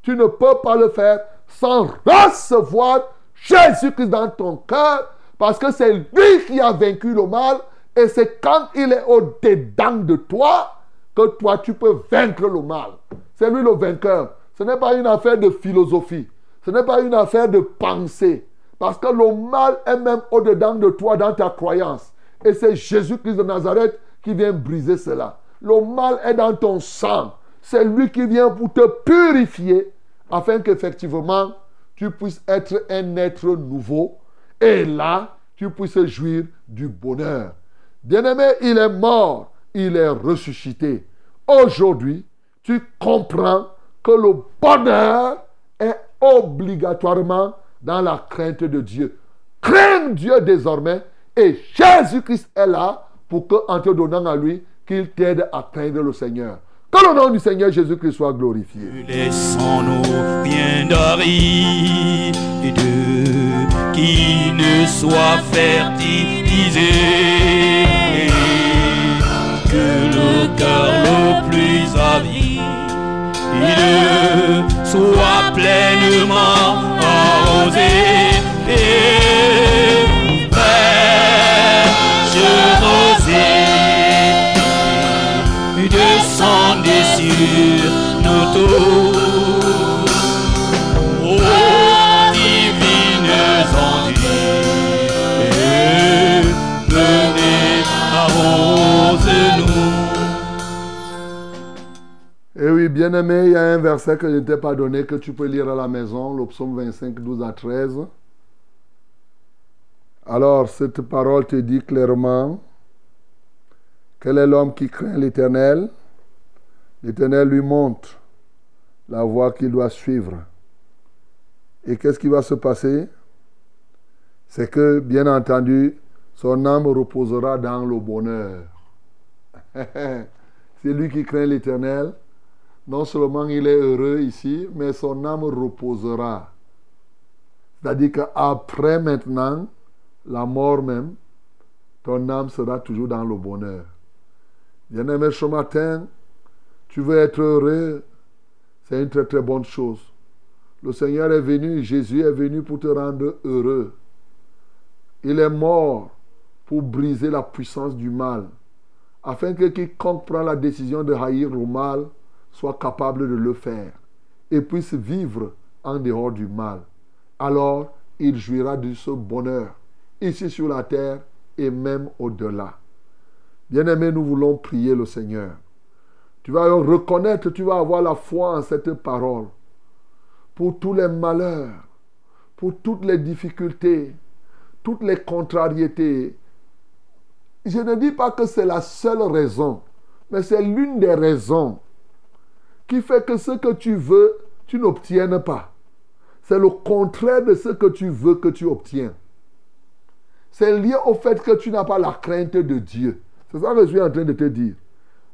Tu ne peux pas le faire sans recevoir Jésus-Christ dans ton cœur parce que c'est lui qui a vaincu le mal et c'est quand il est au-dedans de toi que toi tu peux vaincre le mal. C'est lui le vainqueur. Ce n'est pas une affaire de philosophie. Ce n'est pas une affaire de pensée. Parce que le mal est même au-dedans de toi dans ta croyance. Et c'est Jésus-Christ de Nazareth qui vient briser cela. Le mal est dans ton sang. C'est lui qui vient pour te purifier afin qu'effectivement tu puisses être un être nouveau et là tu puisses jouir du bonheur. Bien-aimé, il est mort, il est ressuscité. Aujourd'hui, tu comprends que le bonheur est obligatoirement dans la crainte de Dieu. Crains Dieu désormais et Jésus-Christ est là pour que, en te donnant à lui, qu'il t'aide à craindre le Seigneur. Que le nom du Seigneur Jésus-Christ soit glorifié. Laissons-nous bien d'aride qui ne soit fertilisé. Que le cœur le plus avide soit pleinement arrosé. Bien-aimé, il y a un verset que je ne t'ai pas donné que tu peux lire à la maison, le psaume 25, 12 à 13. Alors, cette parole te dit clairement quel est l'homme qui craint l'Éternel? L'Éternel lui montre la voie qu'il doit suivre. Et qu'est-ce qui va se passer? C'est que, bien entendu, son âme reposera dans le bonheur. C'est lui qui craint l'Éternel. Non seulement il est heureux ici, mais son âme reposera. C'est-à-dire qu'après maintenant, la mort même, ton âme sera toujours dans le bonheur. Bien-aimé, ce matin, tu veux être heureux, c'est une très très bonne chose. Le Seigneur est venu, Jésus est venu pour te rendre heureux. Il est mort pour briser la puissance du mal, afin que quiconque prend la décision de haïr le mal soit capable de le faire et puisse vivre en dehors du mal. Alors, il jouira de ce bonheur, ici sur la terre et même au-delà. Bien-aimé, nous voulons prier le Seigneur. Tu vas reconnaître, tu vas avoir la foi en cette parole. Pour tous les malheurs, pour toutes les difficultés, toutes les contrariétés, je ne dis pas que c'est la seule raison, mais c'est l'une des raisons qui fait que ce que tu veux, tu n'obtiennes pas. C'est le contraire de ce que tu veux que tu obtiens. C'est lié au fait que tu n'as pas la crainte de Dieu. C'est ça que je suis en train de te dire.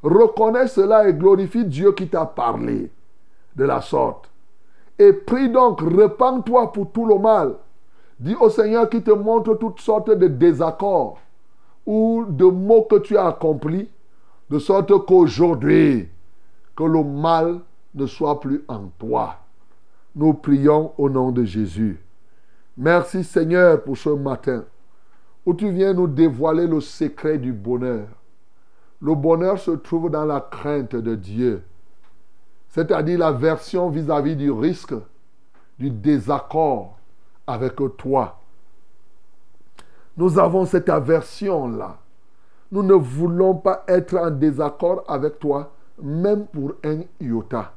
Reconnais cela et glorifie Dieu qui t'a parlé de la sorte. Et prie donc, repends-toi pour tout le mal. Dis au Seigneur qui te montre toutes sortes de désaccords ou de mots que tu as accomplis, de sorte qu'aujourd'hui, que le mal ne soit plus en toi. Nous prions au nom de Jésus. Merci Seigneur pour ce matin où tu viens nous dévoiler le secret du bonheur. Le bonheur se trouve dans la crainte de Dieu, c'est-à-dire la version vis-à-vis du risque, du désaccord avec toi. Nous avons cette aversion-là. Nous ne voulons pas être en désaccord avec toi, même pour un iota.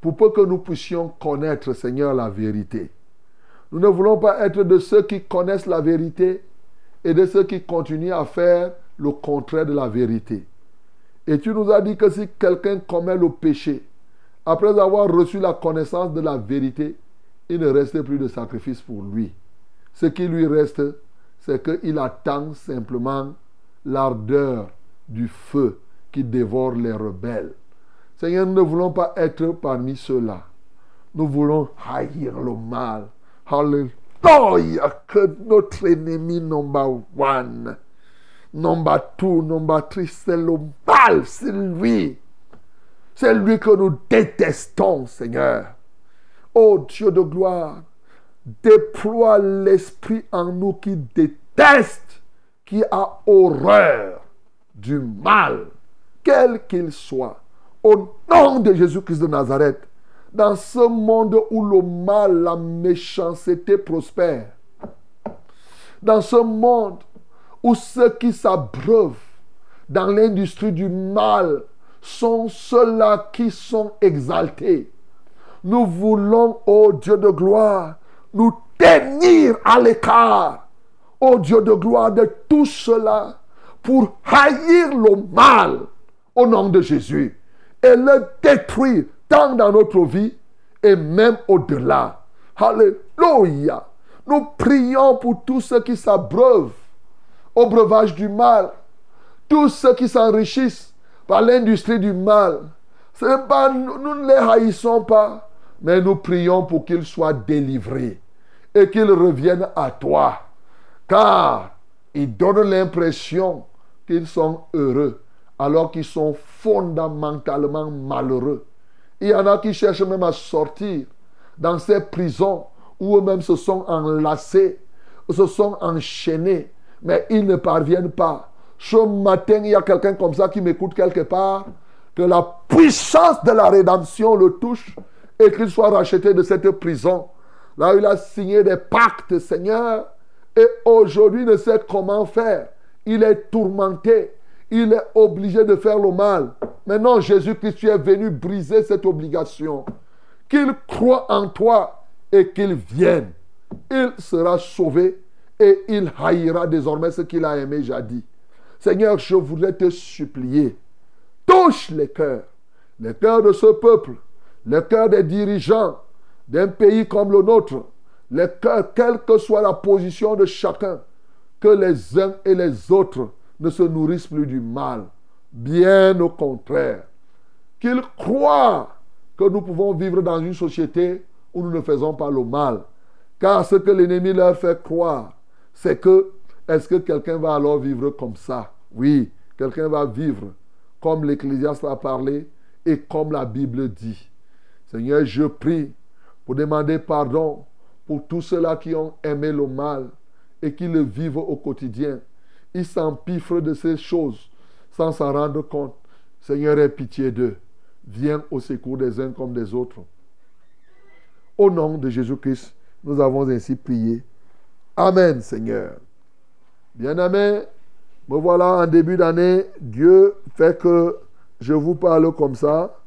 Pour peu que nous puissions connaître, Seigneur, la vérité. Nous ne voulons pas être de ceux qui connaissent la vérité et de ceux qui continuent à faire le contraire de la vérité. Et tu nous as dit que si quelqu'un commet le péché, après avoir reçu la connaissance de la vérité, il ne reste plus de sacrifice pour lui. Ce qui lui reste, c'est qu'il attend simplement l'ardeur du feu qui dévore les rebelles. Seigneur, nous ne voulons pas être parmi ceux-là. Nous voulons haïr le mal. Alléluia, que notre ennemi number one, number two, number three, c'est le mal, c'est lui. C'est lui que nous détestons, Seigneur. Oh Dieu de gloire, déploie l'esprit en nous qui déteste, qui a horreur du mal, quel qu'il soit. Au nom de Jésus-Christ de Nazareth, dans ce monde où le mal, la méchanceté prospère, dans ce monde où ceux qui s'abreuvent dans l'industrie du mal sont ceux-là qui sont exaltés. Nous voulons, ô Dieu de gloire, nous tenir à l'écart, ô Dieu de gloire, de tout cela pour haïr le mal au nom de Jésus et le détruire tant dans notre vie et même au-delà. Alléluia. Nous prions pour tous ceux qui s'abreuvent au breuvage du mal, tous ceux qui s'enrichissent par l'industrie du mal. Nous ne les haïssons pas, mais nous prions pour qu'ils soient délivrés et qu'ils reviennent à toi. Car ils donnent l'impression qu'ils sont heureux alors qu'ils sont fondamentalement malheureux. Il y en a qui cherchent même à sortir dans ces prisons où eux-mêmes se sont enlacés, se sont enchaînés, mais ils ne parviennent pas. Ce matin, il y a quelqu'un comme ça qui m'écoute quelque part, que la puissance de la rédemption le touche et qu'il soit racheté de cette prison. Là, il a signé des pactes, Seigneur, et aujourd'hui ne sait comment faire. Il est tourmenté. Il est obligé de faire le mal. Maintenant, Jésus-Christ, tu es venu briser cette obligation. Qu'il croit en toi et qu'il vienne. Il sera sauvé et il haïra désormais ce qu'il a aimé jadis. Seigneur, je voudrais te supplier. Touche les cœurs, les cœurs de ce peuple, les cœurs des dirigeants d'un pays comme le nôtre, les cœurs, quelle que soit la position de chacun, que les uns et les autres ne se nourrissent plus du mal. Bien au contraire. Qu'ils croient que nous pouvons vivre dans une société où nous ne faisons pas le mal. Car ce que l'ennemi leur fait croire, c'est que est-ce que quelqu'un va alors vivre comme ça? Oui, quelqu'un va vivre comme l'Ecclésiaste a parlé et comme la Bible dit. Seigneur, je prie pour demander pardon pour tous ceux-là qui ont aimé le mal et qui le vivent au quotidien. Ils s'empiffrent de ces choses sans s'en rendre compte. Seigneur, aie pitié d'eux. Viens au secours des uns comme des autres. Au nom de Jésus-Christ, nous avons ainsi prié. Amen, Seigneur. Bien-aimé, me voilà en début d'année. Dieu fait que je vous parle comme ça.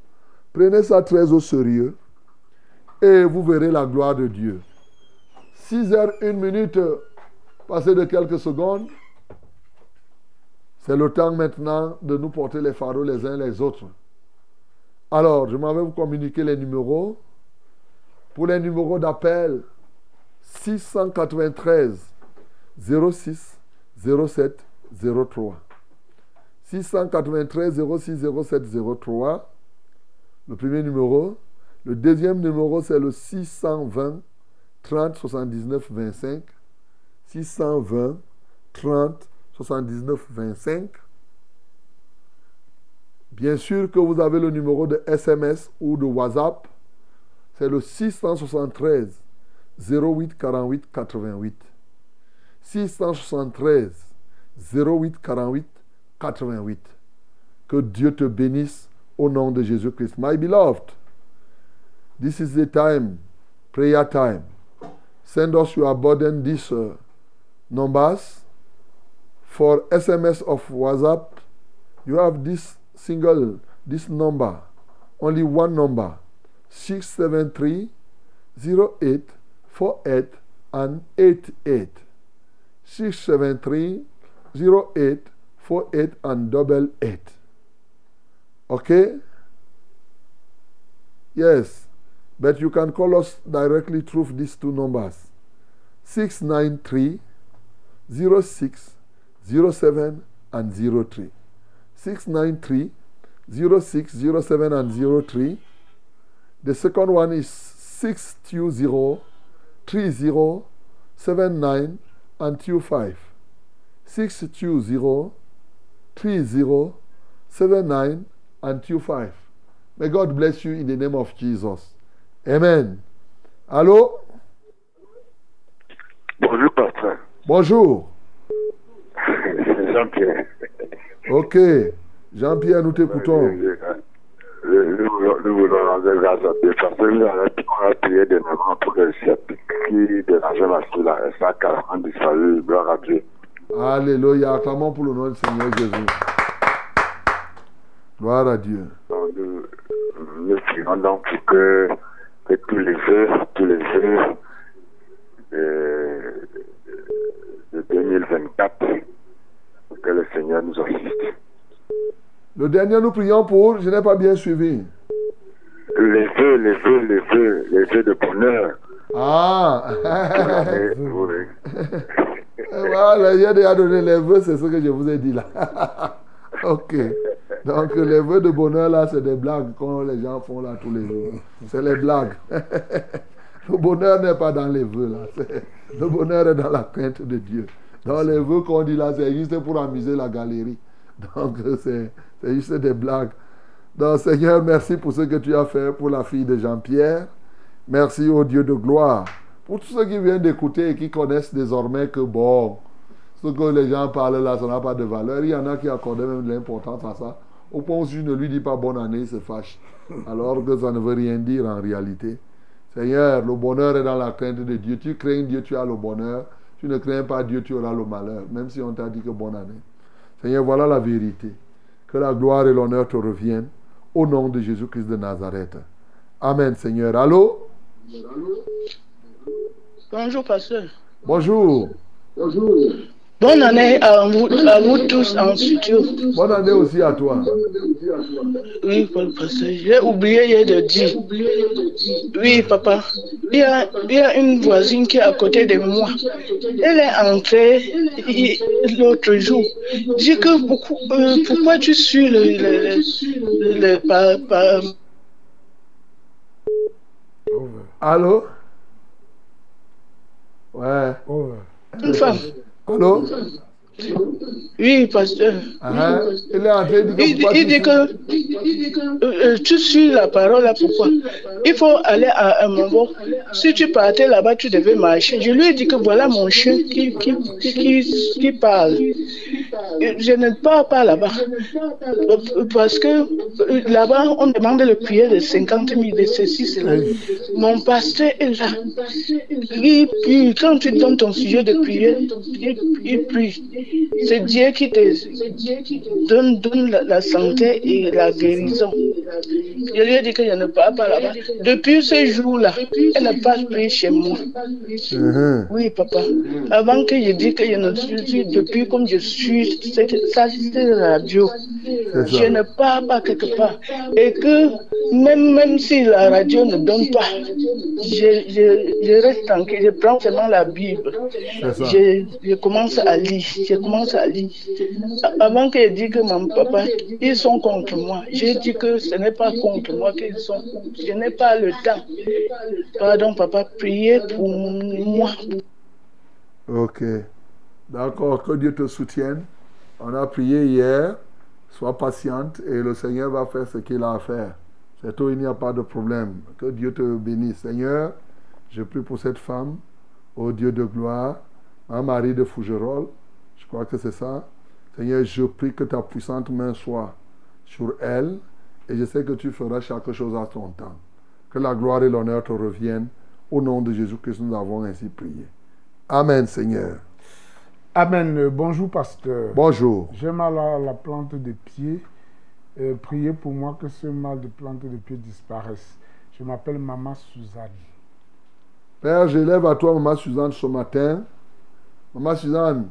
Prenez ça très au sérieux et vous verrez la gloire de Dieu. 6 heures, 1 minute, passé de quelques secondes. C'est le temps maintenant de nous porter les fardeaux les uns les autres. Alors, je m'en vais vous communiquer les numéros. Pour les numéros d'appel, 693 06 07 03. 693 06 07 03. Le premier numéro. Le deuxième numéro, c'est le 620 30 79 25. 620 30 79 25. Bien sûr que vous avez le numéro de SMS ou de WhatsApp. C'est le 673 08 48 88. 673 08 48 88. Que Dieu te bénisse au nom de Jésus-Christ. My beloved, this is the time, prayer time. Send us your burden, these uh, numbers. For SMS of WhatsApp, you have this single, this number, only one number, 673 08 48 and 88. 673 08 48 and double 8. Okay? Yes. But you can call us directly through these two numbers 693 06 07 and 03. 693 06 07 and 03. The second one is 620 30 79 and 25. 620 30 79 and 25. May God bless you in the name of Jesus. Amen. Allô? Bonjour, pasteur. Bonjour. Jean-Pierre. Ok. Jean-Pierre, nous t'écoutons. Nous voulons rendre grâce à Dieu parce que nous avons prié de pour fille là, elle soit carrément. Gloire à Dieu. Alléluia. Acclamons pour le nom du Seigneur Jésus. Gloire à Dieu. Donc, nous, nous prions donc pour que, que tous les vœux, tous les vœux de, de 2024, que le Seigneur nous assiste. Le dernier, nous prions pour, je n'ai pas bien suivi. Les vœux, les vœux, les vœux, les vœux de bonheur. Ah! Voilà, il a déjà donné les vœux, c'est ce que je vous ai dit là. ok. Donc, les vœux de bonheur là, c'est des blagues que les gens font là tous les jours. C'est les blagues. Le bonheur n'est pas dans les vœux là. Le bonheur est dans la crainte de Dieu. Dans les vœux qu'on dit là, c'est juste pour amuser la galerie. Donc, c'est juste des blagues. Donc, Seigneur, merci pour ce que tu as fait pour la fille de Jean-Pierre. Merci au Dieu de gloire. Pour tous ceux qui viennent d'écouter et qui connaissent désormais que, bon, ce que les gens parlent là, ça n'a pas de valeur. Il y en a qui accordaient même de l'importance à ça. Au point où je ne lui dis pas bonne année, il se fâche. Alors que ça ne veut rien dire en réalité. Seigneur, le bonheur est dans la crainte de Dieu. Tu crains Dieu, tu as le bonheur. Tu ne crains pas Dieu, tu auras le malheur. Même si on t'a dit que bonne année. Seigneur, voilà la vérité. Que la gloire et l'honneur te reviennent. Au nom de Jésus-Christ de Nazareth. Amen, Seigneur. Allô? Bonjour, pasteur. Bonjour. Bonne année à vous, à vous tous en studio. Bonne année aussi à toi. Oui, pasteur. J'ai oublié de dire. Oui, papa. Il y, a, il y a une voisine qui est à côté de moi. Elle est entrée l'autre jour. Dit que beaucoup, euh, pourquoi tu suis le, le, le, le- par- par- Allô? Ouais. une femme. Allô? Oui, pasteur. Ah, Il est en train de dire Il, que dit que euh, euh, tu suis la parole là, pourquoi? Il faut aller à un moment. Si tu partais là-bas, tu devais marcher. Je lui ai dit que voilà mon chien qui, qui, qui, qui parle. Je ne pars pas là-bas. Euh, Parce que là-bas, on demande le prière de 50 000, de ceci, cela. Mon pasteur est là. Il prie. Quand tu donnes ton sujet de prière, il prie. C'est Dieu qui te donne, donne la, la santé et la guérison. Je lui ai dit que je ne pars pas là-bas. Depuis ce jour-là, elle n'a pas pris chez moi. Mhm. Oui, papa. Avant que je dise que je ne suis, depuis comme je suis cette, ça, radio, C'est ça. je ne pars pas quelque part. Et que même, même si la radio ne donne pas, je, je, je reste tranquille, je prends seulement la Bible. C'est. Je, je commence à lire, je commence à lire. Avant qu'il dise que mon papa, ils sont contre moi, j'ai dit que ce n'est pas contre moi qu'ils sont. Je n'ai pas le temps. Pardon, papa, priez pour moi. Ok. D'accord, que Dieu te soutienne. On a prié hier. Sois patiente et le Seigneur va faire ce qu'il a à faire. C'est tout, il n'y a pas de problème. Que Dieu te bénisse. Seigneur, je prie pour cette femme, ô Dieu de gloire, ma Marie de Fougerolles. Je crois que c'est ça. Seigneur, je prie que ta puissante main soit sur elle et je sais que tu feras chaque chose à ton temps. Que la gloire et l'honneur te reviennent. Au nom de Jésus-Christ, nous avons ainsi prié. Amen, Seigneur. Amen. Euh, Bonjour, pasteur. Bonjour. J'ai mal à la plante des pieds. Euh, priez pour moi que ce mal de plante des pieds disparaisse. Je m'appelle Maman Suzanne. Père, je lève à toi, Maman Suzanne, ce matin. Maman Suzanne,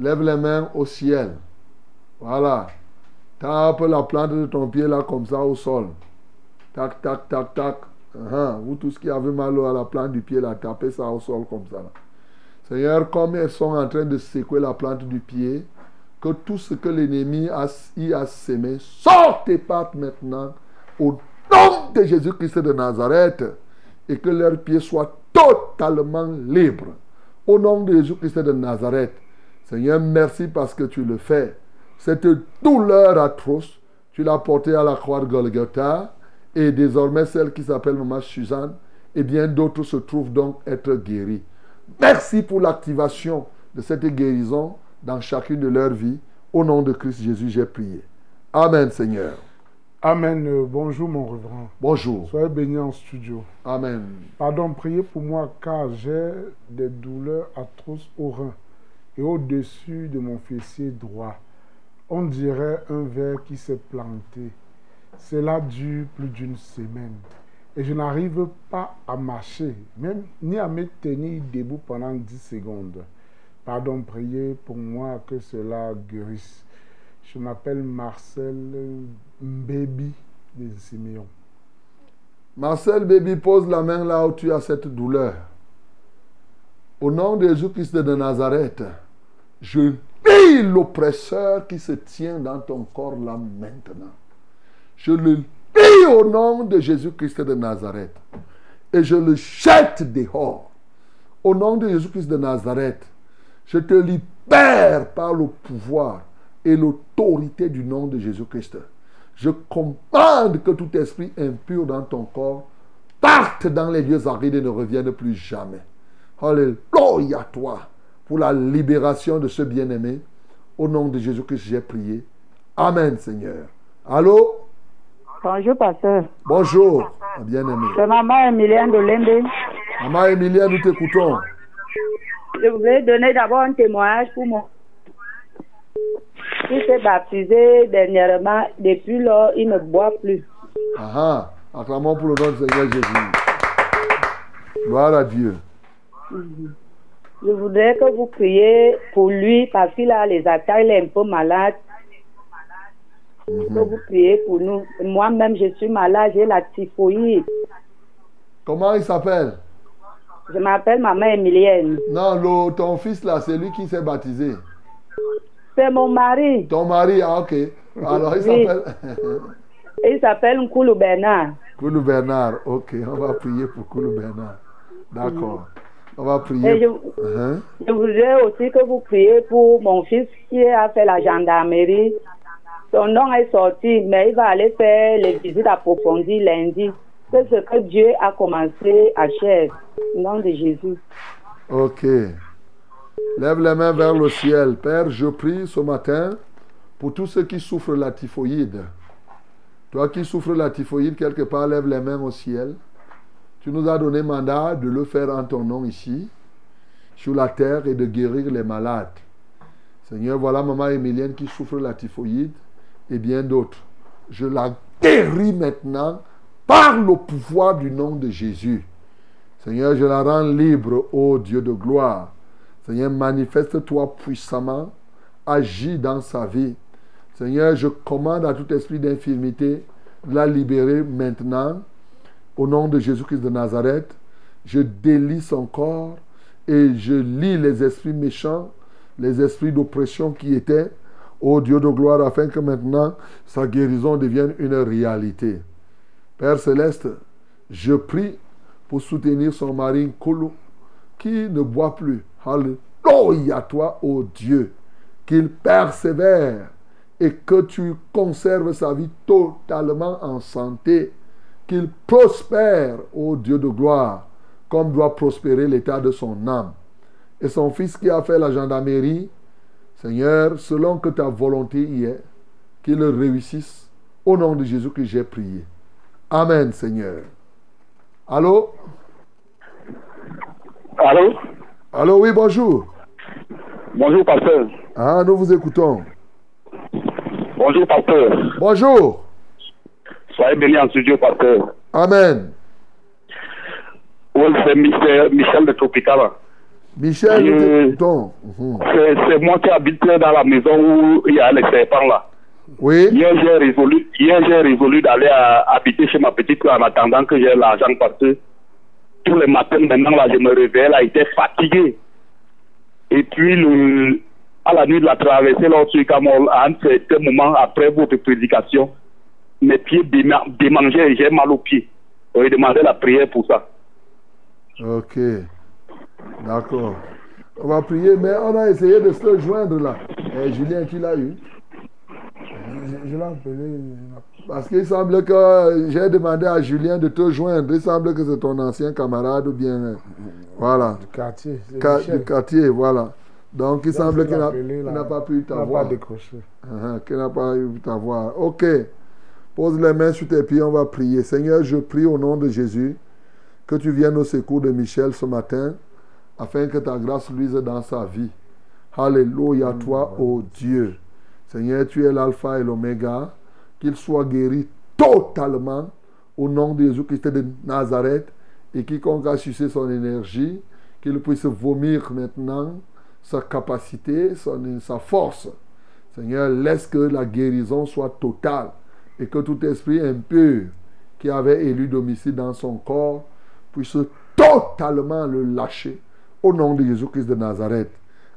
lève les mains au ciel. Voilà. Tape la plante de ton pied là comme ça au sol. Tac, tac, tac, tac. Uh-huh. Vous tous qui avez mal à la plante du pied là, tapez ça au sol comme ça. Seigneur, comme elles sont en train de secouer la plante du pied, que tout ce que l'ennemi y a sémé sorte et parte maintenant au nom de Jésus-Christ de Nazareth et que leurs pieds soient totalement libres. Au nom de Jésus-Christ de Nazareth. Seigneur, merci parce que tu le fais. Cette douleur atroce, tu l'as portée à la croix de Golgotha et désormais celle qui s'appelle Maman Suzanne et bien d'autres se trouvent donc être guéris. Merci pour l'activation de cette guérison dans chacune de leurs vies. Au nom de Christ Jésus, j'ai prié. Amen, Seigneur. Amen. Euh, Bonjour, mon reverend. Bonjour. Soyez bénis en studio. Amen. Pardon, priez pour moi car j'ai des douleurs atroces au rein et au-dessus de mon fessier droit. On dirait un verre qui s'est planté. Cela dure plus d'une semaine et je n'arrive pas à marcher, même ni à me tenir debout pendant 10 secondes. Pardon, priez pour moi que cela guérisse. Je m'appelle Marcel Mbébi de Siméon. Marcel Baby, pose la main là où tu as cette douleur. Au nom de Jésus-Christ de Nazareth, je lis l'oppresseur qui se tient dans ton corps là maintenant. Je le lis au nom de Jésus-Christ de Nazareth. Et je le jette dehors. Au nom de Jésus-Christ de Nazareth, je te libère par le pouvoir et l'autorité du nom de Jésus-Christ. Je commande que tout esprit impur dans ton corps parte dans les lieux arides et ne revienne plus jamais. Alléluia toi pour la libération de ce bien-aimé. Au nom de Jésus-Christ, j'ai prié. Amen, Seigneur. Allô? Bonjour, pasteur. Bonjour, bien-aimé. C'est maman Emilienne de Lembe. Maman Emilia, nous t'écoutons. Je voulais donner d'abord un témoignage pour mon qui s'est baptisé dernièrement. Depuis lors, il ne boit plus. Ah ah, acclamons pour le nom du Seigneur Jésus. Gloire à Dieu. Je voudrais que vous priez pour lui parce qu'il a les attaques, il est un peu malade. Que vous priez pour nous. Moi-même, je suis malade, j'ai la typhoïde. Comment il s'appelle? Je m'appelle maman Emilienne. Non, le- ton fils là, c'est lui qui s'est baptisé. C'est mon mari. Ton mari, ah ok. Alors il Oui. s'appelle Il s'appelle Nkoulou Bernard. Koulou Bernard. Ok, on va prier pour Koulou Bernard. D'accord. On va Et prier. je, Hein? je voudrais aussi que vous priez pour mon fils qui a fait la gendarmerie. Son nom est sorti, mais il va aller faire les visites approfondies lundi. C'est ce que Dieu a commencé à faire. Au nom de Jésus. Ok. Lève les mains vers le ciel. Père, je prie ce matin pour tous ceux qui souffrent la typhoïde. Toi qui souffres la typhoïde, quelque part, lève les mains au ciel. Tu nous as donné mandat de le faire en ton nom ici, sur la terre, et de guérir les malades. Seigneur, voilà maman Emilienne qui souffre la typhoïde et bien d'autres. Je la guéris maintenant par le pouvoir du nom de Jésus. Seigneur, je la rends libre, ô Dieu de gloire. Seigneur, manifeste-toi puissamment agit dans sa vie. Seigneur, je commande à tout esprit d'infirmité de la libérer maintenant. Au nom de Jésus-Christ de Nazareth, je délie son corps et je lis les esprits méchants, les esprits d'oppression qui étaient, ô Dieu de gloire, afin que maintenant sa guérison devienne une réalité. Père céleste, je prie pour soutenir son mari Kolo, qui ne boit plus. Alléluia, toi, ô Dieu, qu'il persévère et que tu conserves sa vie totalement en santé, qu'il prospère, ô Dieu de gloire, comme doit prospérer l'état de son âme. Et son fils qui a fait la gendarmerie, Seigneur, selon que ta volonté y est, qu'il réussisse. Au nom de Jésus que j'ai prié. Amen, Seigneur. Allô? Allô? Allô, oui, bonjour. Bonjour, pasteur. Ah, nous vous écoutons. Bonjour, pasteur. Bonjour. Soyez béni en studio, pasteur. Amen. Oui, c'est Michel, Michel de Tropicana. Michel. Mhm. C'est moi qui habite dans la maison où il y a les serpents là. Oui. Hier, j'ai résolu, résolu d'aller habiter chez ma petite en attendant que j'ai l'argent parce que tous les matins, maintenant, là, je me réveillais, là, j'étais fatigué. Et puis, le, à la nuit de la traversée, lorsque Camol, à un certain moment après votre prédication, mes pieds déma- démangeaient et j'ai mal aux pieds. On demandé la prière pour ça. Ok. D'accord. On va prier, mais on a essayé de se joindre là. Et Julien, qui l'a eu? Je, je l'ai appelé. Parce qu'il semble que j'ai demandé à Julien de te joindre. Il semble que c'est ton ancien camarade ou bien. euh, Voilà. Du quartier. Ca- du quartier, voilà. Donc il Donc, semble il qu'il n'a pas pu Il n'a t'avoir. pas décroché. Uh-huh, Qu'il n'a pas eu t'avoir. Ok. Pose les mains sur tes pieds, on va prier. Seigneur, je prie au nom de Jésus que tu viennes au secours de Michel ce matin afin que ta grâce luise dans sa vie. Alléluia, toi, ô Dieu. Seigneur, tu es l'alpha et l'oméga. Qu'il soit guéri totalement au nom de Jésus-Christ de Nazareth et quiconque a sucé son énergie, qu'il puisse vomir maintenant sa capacité, son, sa force. Seigneur, laisse que la guérison soit totale et que tout esprit impur qui avait élu domicile dans son corps puisse totalement le lâcher. Au nom de Jésus-Christ de Nazareth.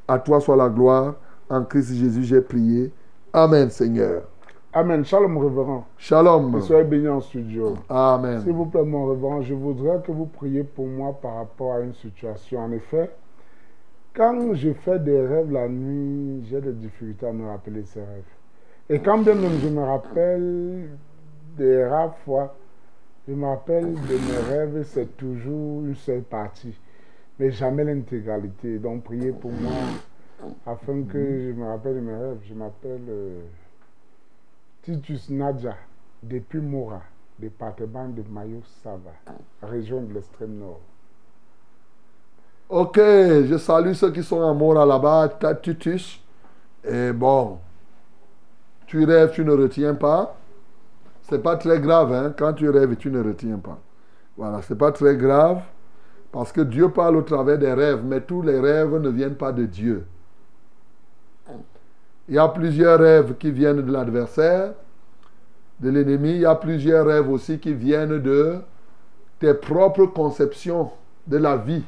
À toi soit la gloire. En Christ Jésus, j'ai prié. Amen, Seigneur. Amen. Shalom, révérend. Shalom. Et soyez bénis en studio. Amen. S'il vous plaît, mon révérend, je voudrais que vous priez pour moi par rapport à une situation. En effet, quand je fais des rêves la nuit, j'ai des difficultés à me rappeler ces rêves. Et quand bien même je me rappelle des rares fois, je me rappelle de mes rêves, c'est toujours une seule partie, mais jamais l'intégralité. Donc priez pour moi afin que je me rappelle de mes rêves. Je m'appelle euh, Titus Nadja, depuis Mora, département de Mayo Sava, région de l'extrême nord. Ok, je salue ceux qui sont en mort là-bas, Titus. Et bon, tu rêves, tu ne retiens pas. C'est pas très grave, hein, quand tu rêves et tu ne retiens pas. Voilà, c'est pas très grave. Parce que Dieu parle au travers des rêves, mais tous les rêves ne viennent pas de Dieu. Il y a plusieurs rêves qui viennent de l'adversaire, de l'ennemi. Il y a plusieurs rêves aussi qui viennent de tes propres conceptions de la vie.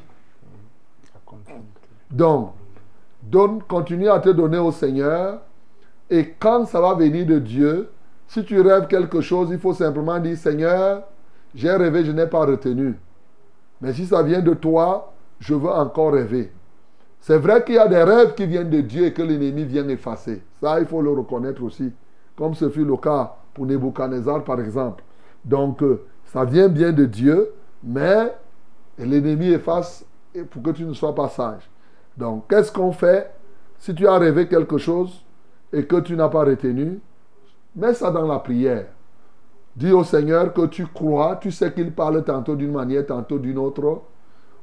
Donc, donne, continue à te donner au Seigneur. Et quand ça va venir de Dieu, si tu rêves quelque chose, il faut simplement dire Seigneur, j'ai rêvé, je n'ai pas retenu. Mais si ça vient de toi, je veux encore rêver. C'est vrai qu'il y a des rêves qui viennent de Dieu et que l'ennemi vient effacer. Ça, il faut le reconnaître aussi. Comme ce fut le cas pour Nebuchadnezzar, par exemple. Donc, euh, ça vient bien de Dieu, mais l'ennemi efface pour que tu ne sois pas sage. Donc, qu'est-ce qu'on fait si tu as rêvé quelque chose? Et que tu n'as pas retenu Mets ça dans la prière. Dis au Seigneur que tu crois, tu sais qu'il parle tantôt d'une manière, tantôt d'une autre.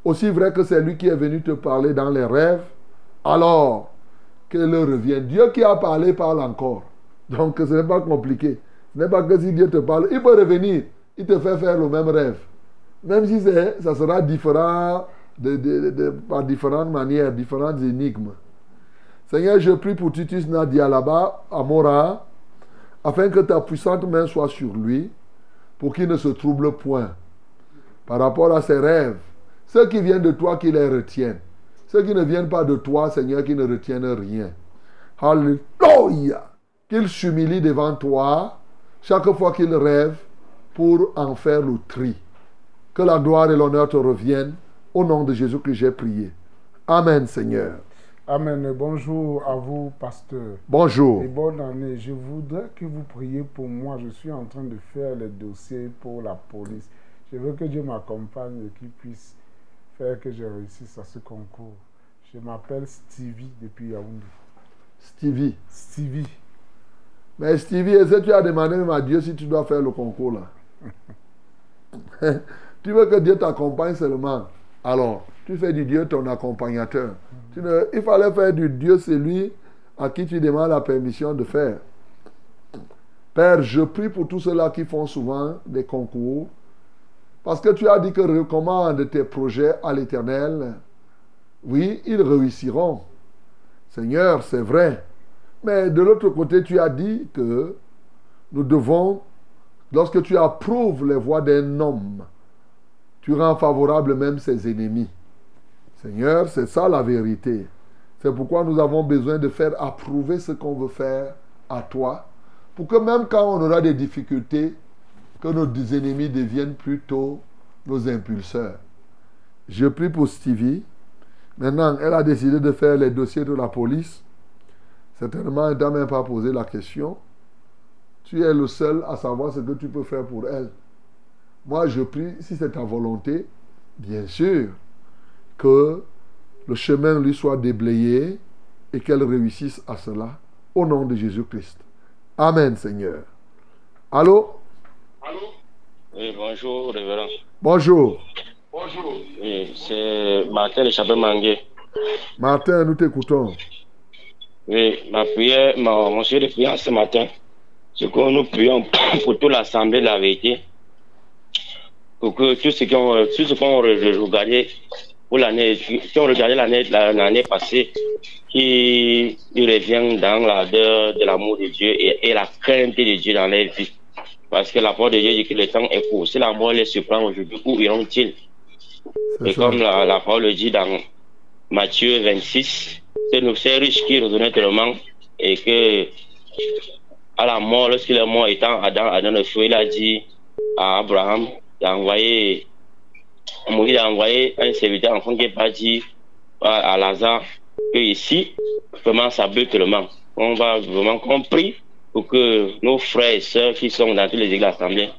Aussi vrai que c'est lui qui est venu te parler dans les rêves, alors qu'il revienne. Dieu qui a parlé parle encore. Donc ce n'est pas compliqué. Ce n'est pas que si Dieu te parle, il peut revenir, il te fait faire le même rêve. Même si ça sera différent de, de- de- par différentes manières, différentes énigmes. Seigneur, je prie pour Titus Nadia là-bas, à Mora, afin que ta puissante main soit sur lui, pour qu'il ne se trouble point par rapport à ses rêves. Ceux qui viennent de toi, qui les retiennent. Ceux qui ne viennent pas de toi, Seigneur, qui ne retiennent rien. Alléluia. Qu'il s'humilie devant toi chaque fois qu'il rêve pour en faire le. Que la gloire et l'honneur te reviennent au nom de Jésus que j'ai prié. Amen, Seigneur. Amen. Bonjour à vous, pasteur. Bonjour. Et bonne année. Je voudrais que vous priez pour moi. Je suis en train de faire les dossiers pour la police. Je veux que Dieu m'accompagne et qu'il puisse faire que je réussisse à ce concours. Je m'appelle Stevie depuis Yaoundé. Stevie. Stevie. Mais Stevie, est-ce que tu as demandé même à Dieu si tu dois faire le concours là? Tu veux que Dieu t'accompagne seulement? Alors, tu fais du Dieu ton accompagnateur. Il fallait faire du Dieu celui à qui tu demandes la permission de faire. Père, je prie pour tous ceux-là qui font souvent des concours. Parce que tu as dit que recommande tes projets à l'Éternel. Oui, ils réussiront. Seigneur, c'est vrai. Mais de l'autre côté, tu as dit que nous devons, lorsque tu approuves les voies d'un homme, tu rends favorable même ses ennemis. Seigneur, c'est ça la vérité. C'est pourquoi nous avons besoin de faire approuver ce qu'on veut faire à toi, pour que même quand on aura des difficultés, que nos ennemis deviennent plutôt nos impulseurs. Je prie pour Stevie. Maintenant, elle a décidé de faire les dossiers de la police. Certainement, elle ne t'a même pas posé la question. Tu es le seul à savoir ce que tu peux faire pour elle. Moi, je prie, si c'est ta volonté, bien sûr, que le chemin lui soit déblayé et qu'elle réussisse à cela. Au nom de Jésus-Christ. Amen, Seigneur. Allô? Oui, bonjour, révérend. Bonjour. Oui, c'est Martin de Mangué. Martin, nous t'écoutons. Oui, ma prière, mon sujet de prière ce matin, c'est que nous prions pour toute l'Assemblée de la vérité, pour que tous ceux qui ont, tous ceux qui ont re- regardé pour l'année, qui ont regardé l'année, la- l'année passée, qui reviennent dans l'ardeur de l'amour de Dieu et, et la crainte de Dieu dans leur vie. Parce que la parole de Dieu dit que le temps est court. Si la mort les surprend aujourd'hui, où iront-ils? Et ça. comme la, la parole le dit dans Matthieu 26, c'est nous ces riches qui revenaient tellement et que à la mort, lorsqu'il est mort étant Adam, Adam le feu, il a dit à Abraham d'envoyer, Moïse a envoyé un serviteur enfant qui n'est pas dit à, à Lazare que ici, vraiment ça brûle tellement. On va vraiment compris pour que nos frères et sœurs qui sont dans toutes les églises de l'Assemblée,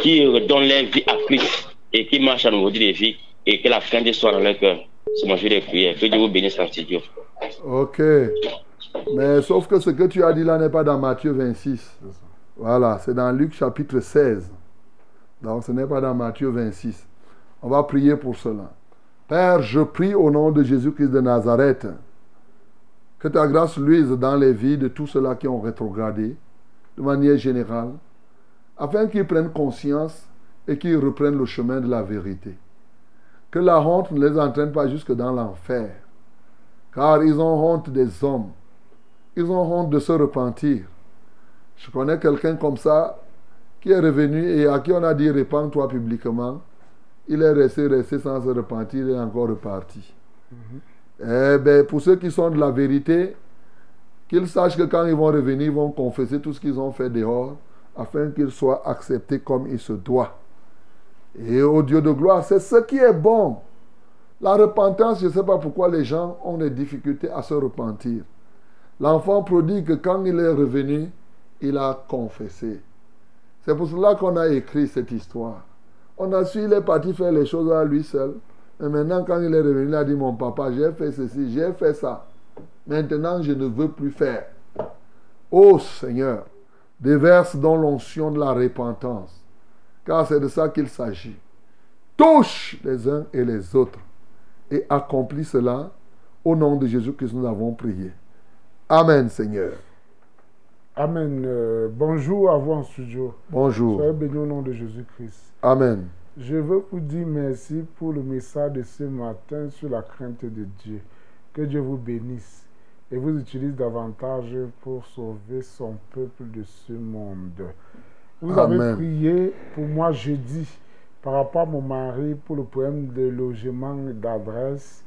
qui donnent leur vie à Christ et qui marchent à nouveau de vie et que la fin de soit dans leur cœur. C'est mon de prière. Que Dieu vous bénisse en studio. Ok. Mais sauf que ce que tu as dit là n'est pas dans Matthieu 26. Voilà, c'est dans Luc chapitre 16. Donc ce n'est pas dans Matthieu 26. On va prier pour cela. Père, je prie au nom de Jésus-Christ de Nazareth que ta grâce luise dans les vies de tous ceux-là qui ont rétrogradé, de manière générale, afin qu'ils prennent conscience et qu'ils reprennent le chemin de la vérité. Que la honte ne les entraîne pas jusque dans l'enfer, car ils ont honte des hommes. Ils ont honte de se repentir. Je connais quelqu'un comme ça qui est revenu et à qui on a dit repends-toi publiquement. Il est resté, resté sans se repentir et encore reparti. Eh ben, pour ceux qui sont de la vérité, qu'ils sachent que quand ils vont revenir, ils vont confesser tout ce qu'ils ont fait dehors, afin qu'ils soient acceptés comme il se doit. Et au Dieu de gloire, c'est ce qui est bon. La repentance, je ne sais pas pourquoi les gens ont des difficultés à se repentir. L'enfant prodigue, quand il est revenu, il a confessé. C'est pour cela qu'on a écrit cette histoire. On a su, il est parti faire les choses à lui seul. Et maintenant, quand il est revenu, il a dit, mon papa, j'ai fait ceci, j'ai fait ça. Maintenant, je ne veux plus faire. Ô Seigneur, déverse dans l'onction de la repentance, car c'est de ça qu'il s'agit. Touche les uns et les autres et accomplis cela. Au nom de Jésus que nous avons prié. Amen, Seigneur. Amen. Euh, bonjour à vous en studio. Bonjour. Soyez bénis au nom de Jésus-Christ. Amen. Je veux vous dire merci pour le message de ce matin sur la crainte de Dieu. Que Dieu vous bénisse. et vous utilise davantage pour sauver son peuple de ce monde. Vous avez prié pour moi jeudi par rapport à mon mari pour le problème de logement, d'adresse,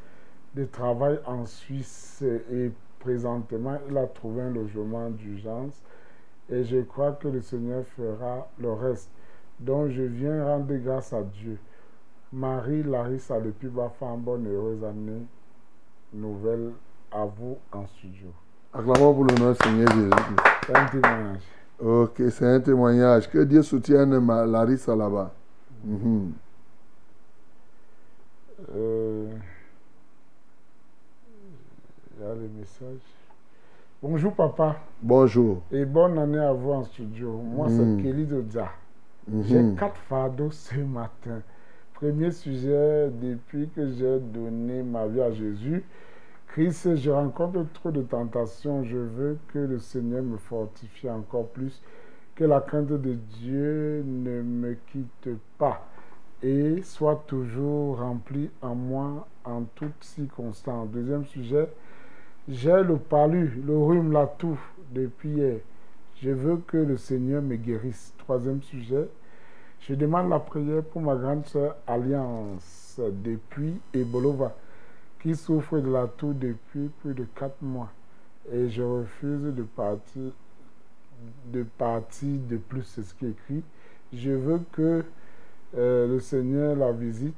de travail en Suisse et présentement il a trouvé un logement d'urgence et je crois que le Seigneur fera le reste. Donc je viens rendre grâce à Dieu. Marie Larissa depuis Bafan, bonne et heureuse année nouvelle à vous en studio. Acclamons pour le nom du Seigneur Jésus. C'est un témoignage. Ok, c'est un témoignage. Que Dieu soutienne ma Larissa là-bas. Euh, A les messages. Bonjour papa Bonjour. et bonne année à vous en studio. Moi Mm. c'est Kelly Dodja. Mhm. J'ai quatre fardeaux ce matin. Premier sujet, depuis que j'ai donné ma vie à Jésus, Christ, je rencontre trop de tentations. Je veux que le Seigneur me fortifie encore plus, que la crainte de Dieu ne me quitte pas et soit toujours remplie en moi en toutes circonstances. Deuxième sujet, j'ai le palu, le rhume, la toux depuis hier. Je veux que le Seigneur me guérisse. Troisième sujet, je demande la prière pour ma grande sœur Alliance depuis Ebolova, qui souffre de la toux depuis plus de quatre mois. Et je refuse de partir de plus, c'est ce qui est écrit. Je veux que euh, le Seigneur la visite,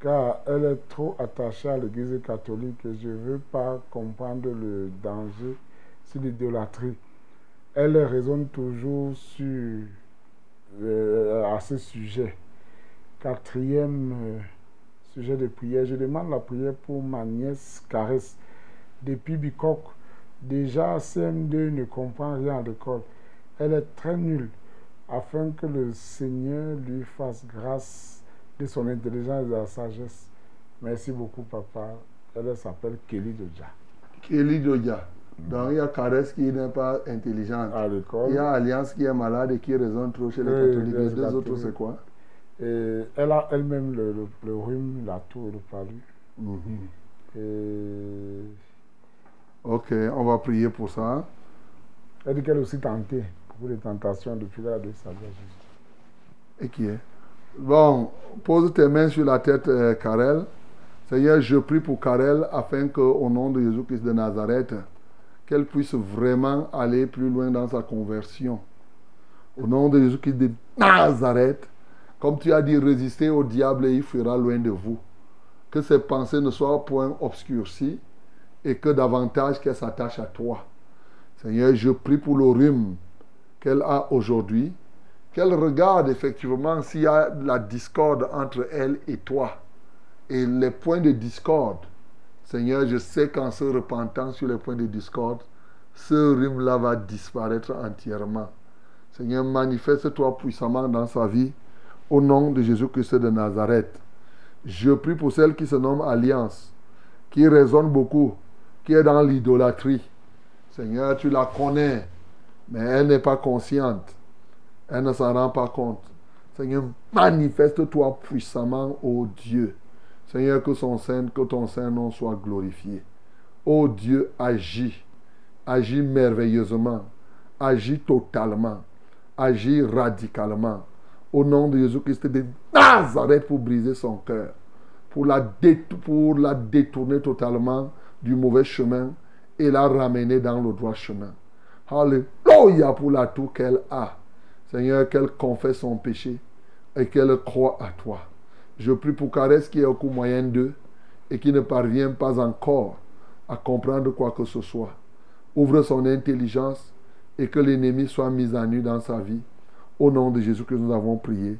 car elle est trop attachée à l'Église catholique et je ne veux pas comprendre le danger sur l'idolâtrie. Elle raisonne toujours sur, euh, à ce sujet. Quatrième euh, sujet de prière, je demande la prière pour ma nièce Caresse depuis Bicoque. Déjà, CM2 ne comprend rien à l'école. Elle est très nulle afin que le Seigneur lui fasse grâce de son intelligence et de sa sagesse. Merci beaucoup, papa. Elle s'appelle Kelly Dodja. Kelly Dodia. Donc il y a Caresse qui n'est pas intelligente. À l'école. Il y a Alliance qui est malade et qui raisonne trop chez les Oui, catholiques. les deux autres, c'est quoi? Et elle a elle-même le, le, le rhume, la toux et le palu. Mhm. Et Ok, on va prier pour ça. elle dit qu'elle est aussi tentée pour les tentations depuis là de sa vie. Et qui est? Bon, pose tes mains sur la tête, euh, Karel. Seigneur, je prie pour Karel afin qu'au nom de Jésus-Christ de Nazareth, qu'elle puisse vraiment aller plus loin dans sa conversion. Au nom de Jésus-Christ de Nazareth, comme tu as dit, résistez au diable et il fuira loin de vous. Que ses pensées ne soient point obscurcies et que davantage qu'elle s'attache à toi. Seigneur, je prie pour le rhume qu'elle a aujourd'hui, qu'elle regarde effectivement s'il y a la discorde entre elle et toi. Et les points de discorde, Seigneur, je sais qu'en se repentant sur les points de discorde, ce rhume-là va disparaître entièrement. Seigneur, manifeste-toi puissamment dans sa vie, au nom de Jésus-Christ de Nazareth. Je prie pour celle qui se nomme Alliance, qui raisonne beaucoup, qui est dans l'idolâtrie. Seigneur, tu la connais, mais elle n'est pas consciente. Elle ne s'en rend pas compte. Seigneur, manifeste-toi puissamment, ô Dieu. Seigneur, que, ton Saint nom soit glorifié. Ô Dieu, agis. Agis merveilleusement. Agis totalement. Agis radicalement. Au nom de Jésus-Christ de Nazareth pour briser son cœur. Pour la, détourner totalement du mauvais chemin et la ramener dans le droit chemin. Alléluia pour la toux qu'elle a. Seigneur, qu'elle confesse son péché et qu'elle croit à toi. Je prie pour Caresse qui est au coup moyen d'eux et qui ne parvient pas encore à comprendre quoi que ce soit. Ouvre son intelligence et que l'ennemi soit mis à nu dans sa vie. Au nom de Jésus que nous avons prié.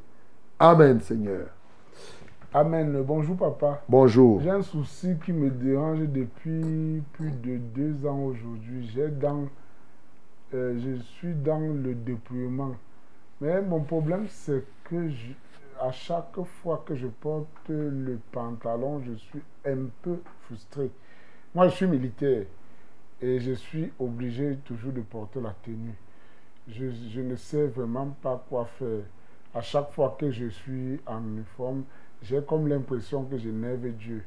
Amen, Seigneur. Amen. Bonjour, papa. Bonjour. J'ai un souci qui me dérange depuis plus de deux ans aujourd'hui. J'ai dans, euh, je suis dans le dépouillement. Mais mon problème, c'est que je- à chaque fois que je porte le pantalon, je suis un peu frustré. Moi, je suis militaire et je suis obligé toujours de porter la tenue. Je, je ne sais vraiment pas quoi faire. À chaque fois que je suis en uniforme, j'ai comme l'impression que j'énerve Dieu.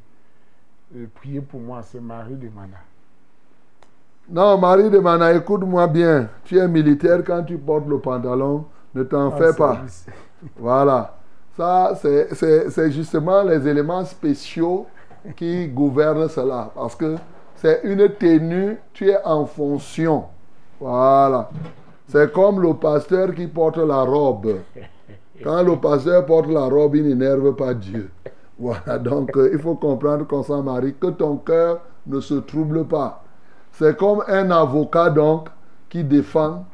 Et priez pour moi, c'est Marie de Mana. Non, Marie de Mana, écoute-moi bien. Tu es militaire quand tu portes le pantalon, ne t'en Ah, fais pas. service. Voilà. Ça, c'est justement les éléments spéciaux qui gouvernent cela. Parce que c'est une tenue, tu es en fonction. Voilà. C'est comme le pasteur qui porte la robe. Quand le pasteur porte la robe, il n'énerve pas Dieu. Voilà, donc euh, il faut comprendre qu'on s'en marie, que ton cœur ne se trouble pas. C'est comme un avocat donc qui défend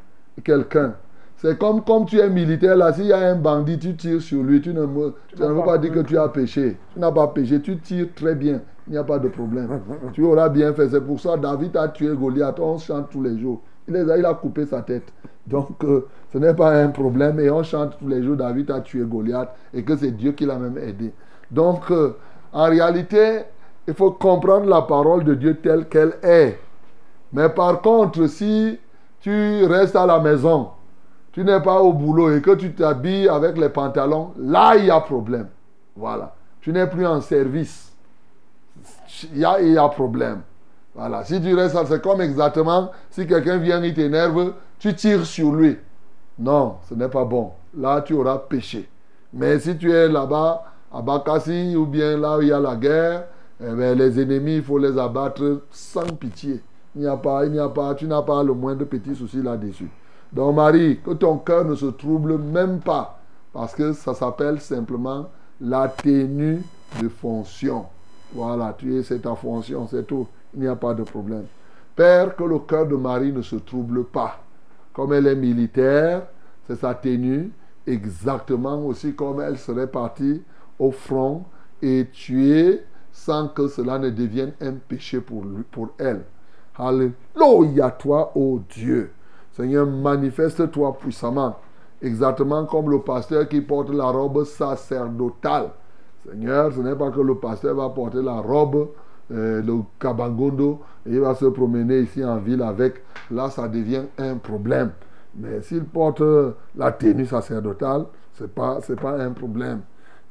quelqu'un. C'est comme, comme tu es militaire, là, s'il y a un bandit, tu tires sur lui, tu ne, me- tu ne veux pas dire que tu as péché. Tu n'as pas péché, tu tires très bien, il n'y a pas de problème. tu auras bien fait. C'est pour ça David a tué Goliath, on chante tous les jours. Il, les a, il a coupé sa tête. Donc, euh, ce n'est pas un problème et on chante tous les jours, David a tué Goliath et que c'est Dieu qui l'a même aidé. Donc, euh, en réalité, il faut comprendre la parole de Dieu telle qu'elle est. Mais par contre, si tu restes à la maison, tu n'es pas au boulot et que tu t'habilles avec les pantalons, là, il y a problème. Voilà. Tu n'es plus en service. Il y a, problème. Voilà. Si tu restes, c'est comme exactement si quelqu'un vient, il t'énerve, tu tires sur lui. Non, ce n'est pas bon. Là, tu auras péché. Mais si tu es là-bas, à Bakassi, ou bien là où il y a la guerre, eh bien, les ennemis, il faut les abattre sans pitié. Il n'y a pas, il n'y a pas, tu n'as pas le moindre petit souci là-dessus. Donc, Marie, que ton cœur ne se trouble même pas, parce que ça s'appelle simplement la tenue de fonction. Voilà, tu es, c'est ta fonction, c'est tout. Il n'y a pas de problème. Père, que le cœur de Marie ne se trouble pas. Comme elle est militaire, c'est sa tenue, exactement aussi comme elle serait partie au front et tuée sans que cela ne devienne un péché pour, lui, pour elle. Alléluia toi, ô Dieu. Seigneur, manifeste-toi puissamment, exactement comme le pasteur qui porte la robe sacerdotale. Seigneur, ce n'est pas que le pasteur va porter la robe euh, Kabangondo et il va se promener ici en ville avec. Là, ça devient un problème. Mais s'il porte la tenue sacerdotale, ce n'est pas un problème.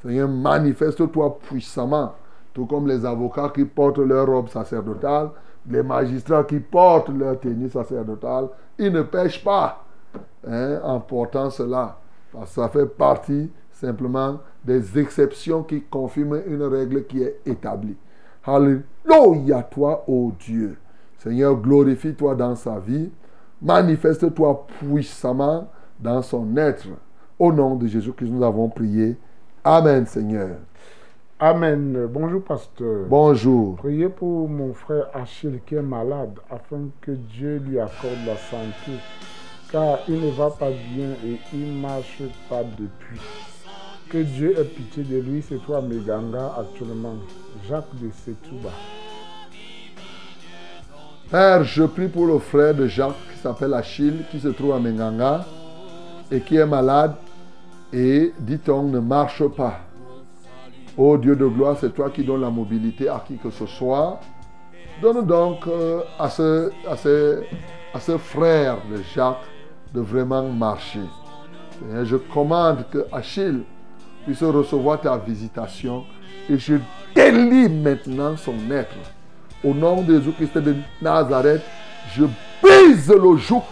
Seigneur, manifeste-toi puissamment, tout comme les avocats qui portent leur robe sacerdotale, les magistrats qui portent leur tenue sacerdotale, ils ne pêchent pas hein, en portant cela. Parce que ça fait partie simplement des exceptions qui confirment une règle qui est établie. Alléluia toi, ô Dieu. Seigneur, glorifie-toi dans sa vie. Manifeste-toi puissamment dans son être. Au nom de Jésus que nous avons prié. Amen, Seigneur. Amen. Bonjour, pasteur. Bonjour. Priez pour mon frère Achille qui est malade afin que Dieu lui accorde la santé car il ne va pas bien et il ne marche pas depuis. Que Dieu ait pitié de lui, c'est toi Meganga actuellement. Jacques de Setouba. Père, je prie pour le frère de Jacques qui s'appelle Achille, qui se trouve à Menganga et qui est malade et, dit-on, ne marche pas. Ô Dieu de gloire, c'est toi qui donnes la mobilité à qui que ce soit. Donne donc euh, à, ce, à, ce, à ce frère de Jacques de vraiment marcher. Je commande que Achille puisse recevoir ta visitation et je délie maintenant son être. Au nom de Jésus-Christ de Nazareth, je brise le joug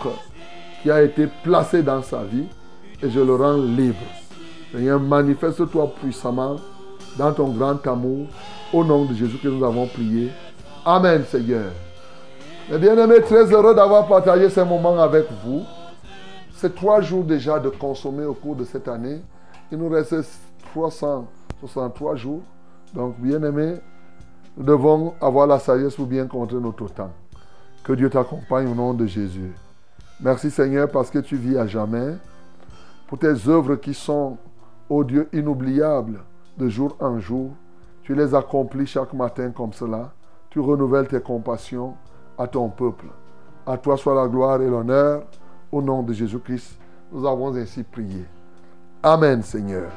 qui a été placé dans sa vie et je le rends libre. Manifeste-toi puissamment dans ton grand amour. Au nom de Jésus que nous avons prié. Amen, Seigneur. Mes bien-aimés, très heureux d'avoir partagé ces moments avec vous. C'est trois jours déjà de consommer au cours de cette année. Il nous reste 363 jours. Donc, bien-aimés, nous devons avoir la sagesse pour bien compter notre temps. Que Dieu t'accompagne au nom de Jésus. Merci Seigneur parce que tu vis à jamais. Pour tes œuvres qui sont, ô Dieu, inoubliables de jour en jour. Tu les accomplis chaque matin comme cela. Tu renouvelles tes compassions à ton peuple. À toi soit la gloire et l'honneur. Au nom de Jésus-Christ, nous avons ainsi prié. Amen Seigneur.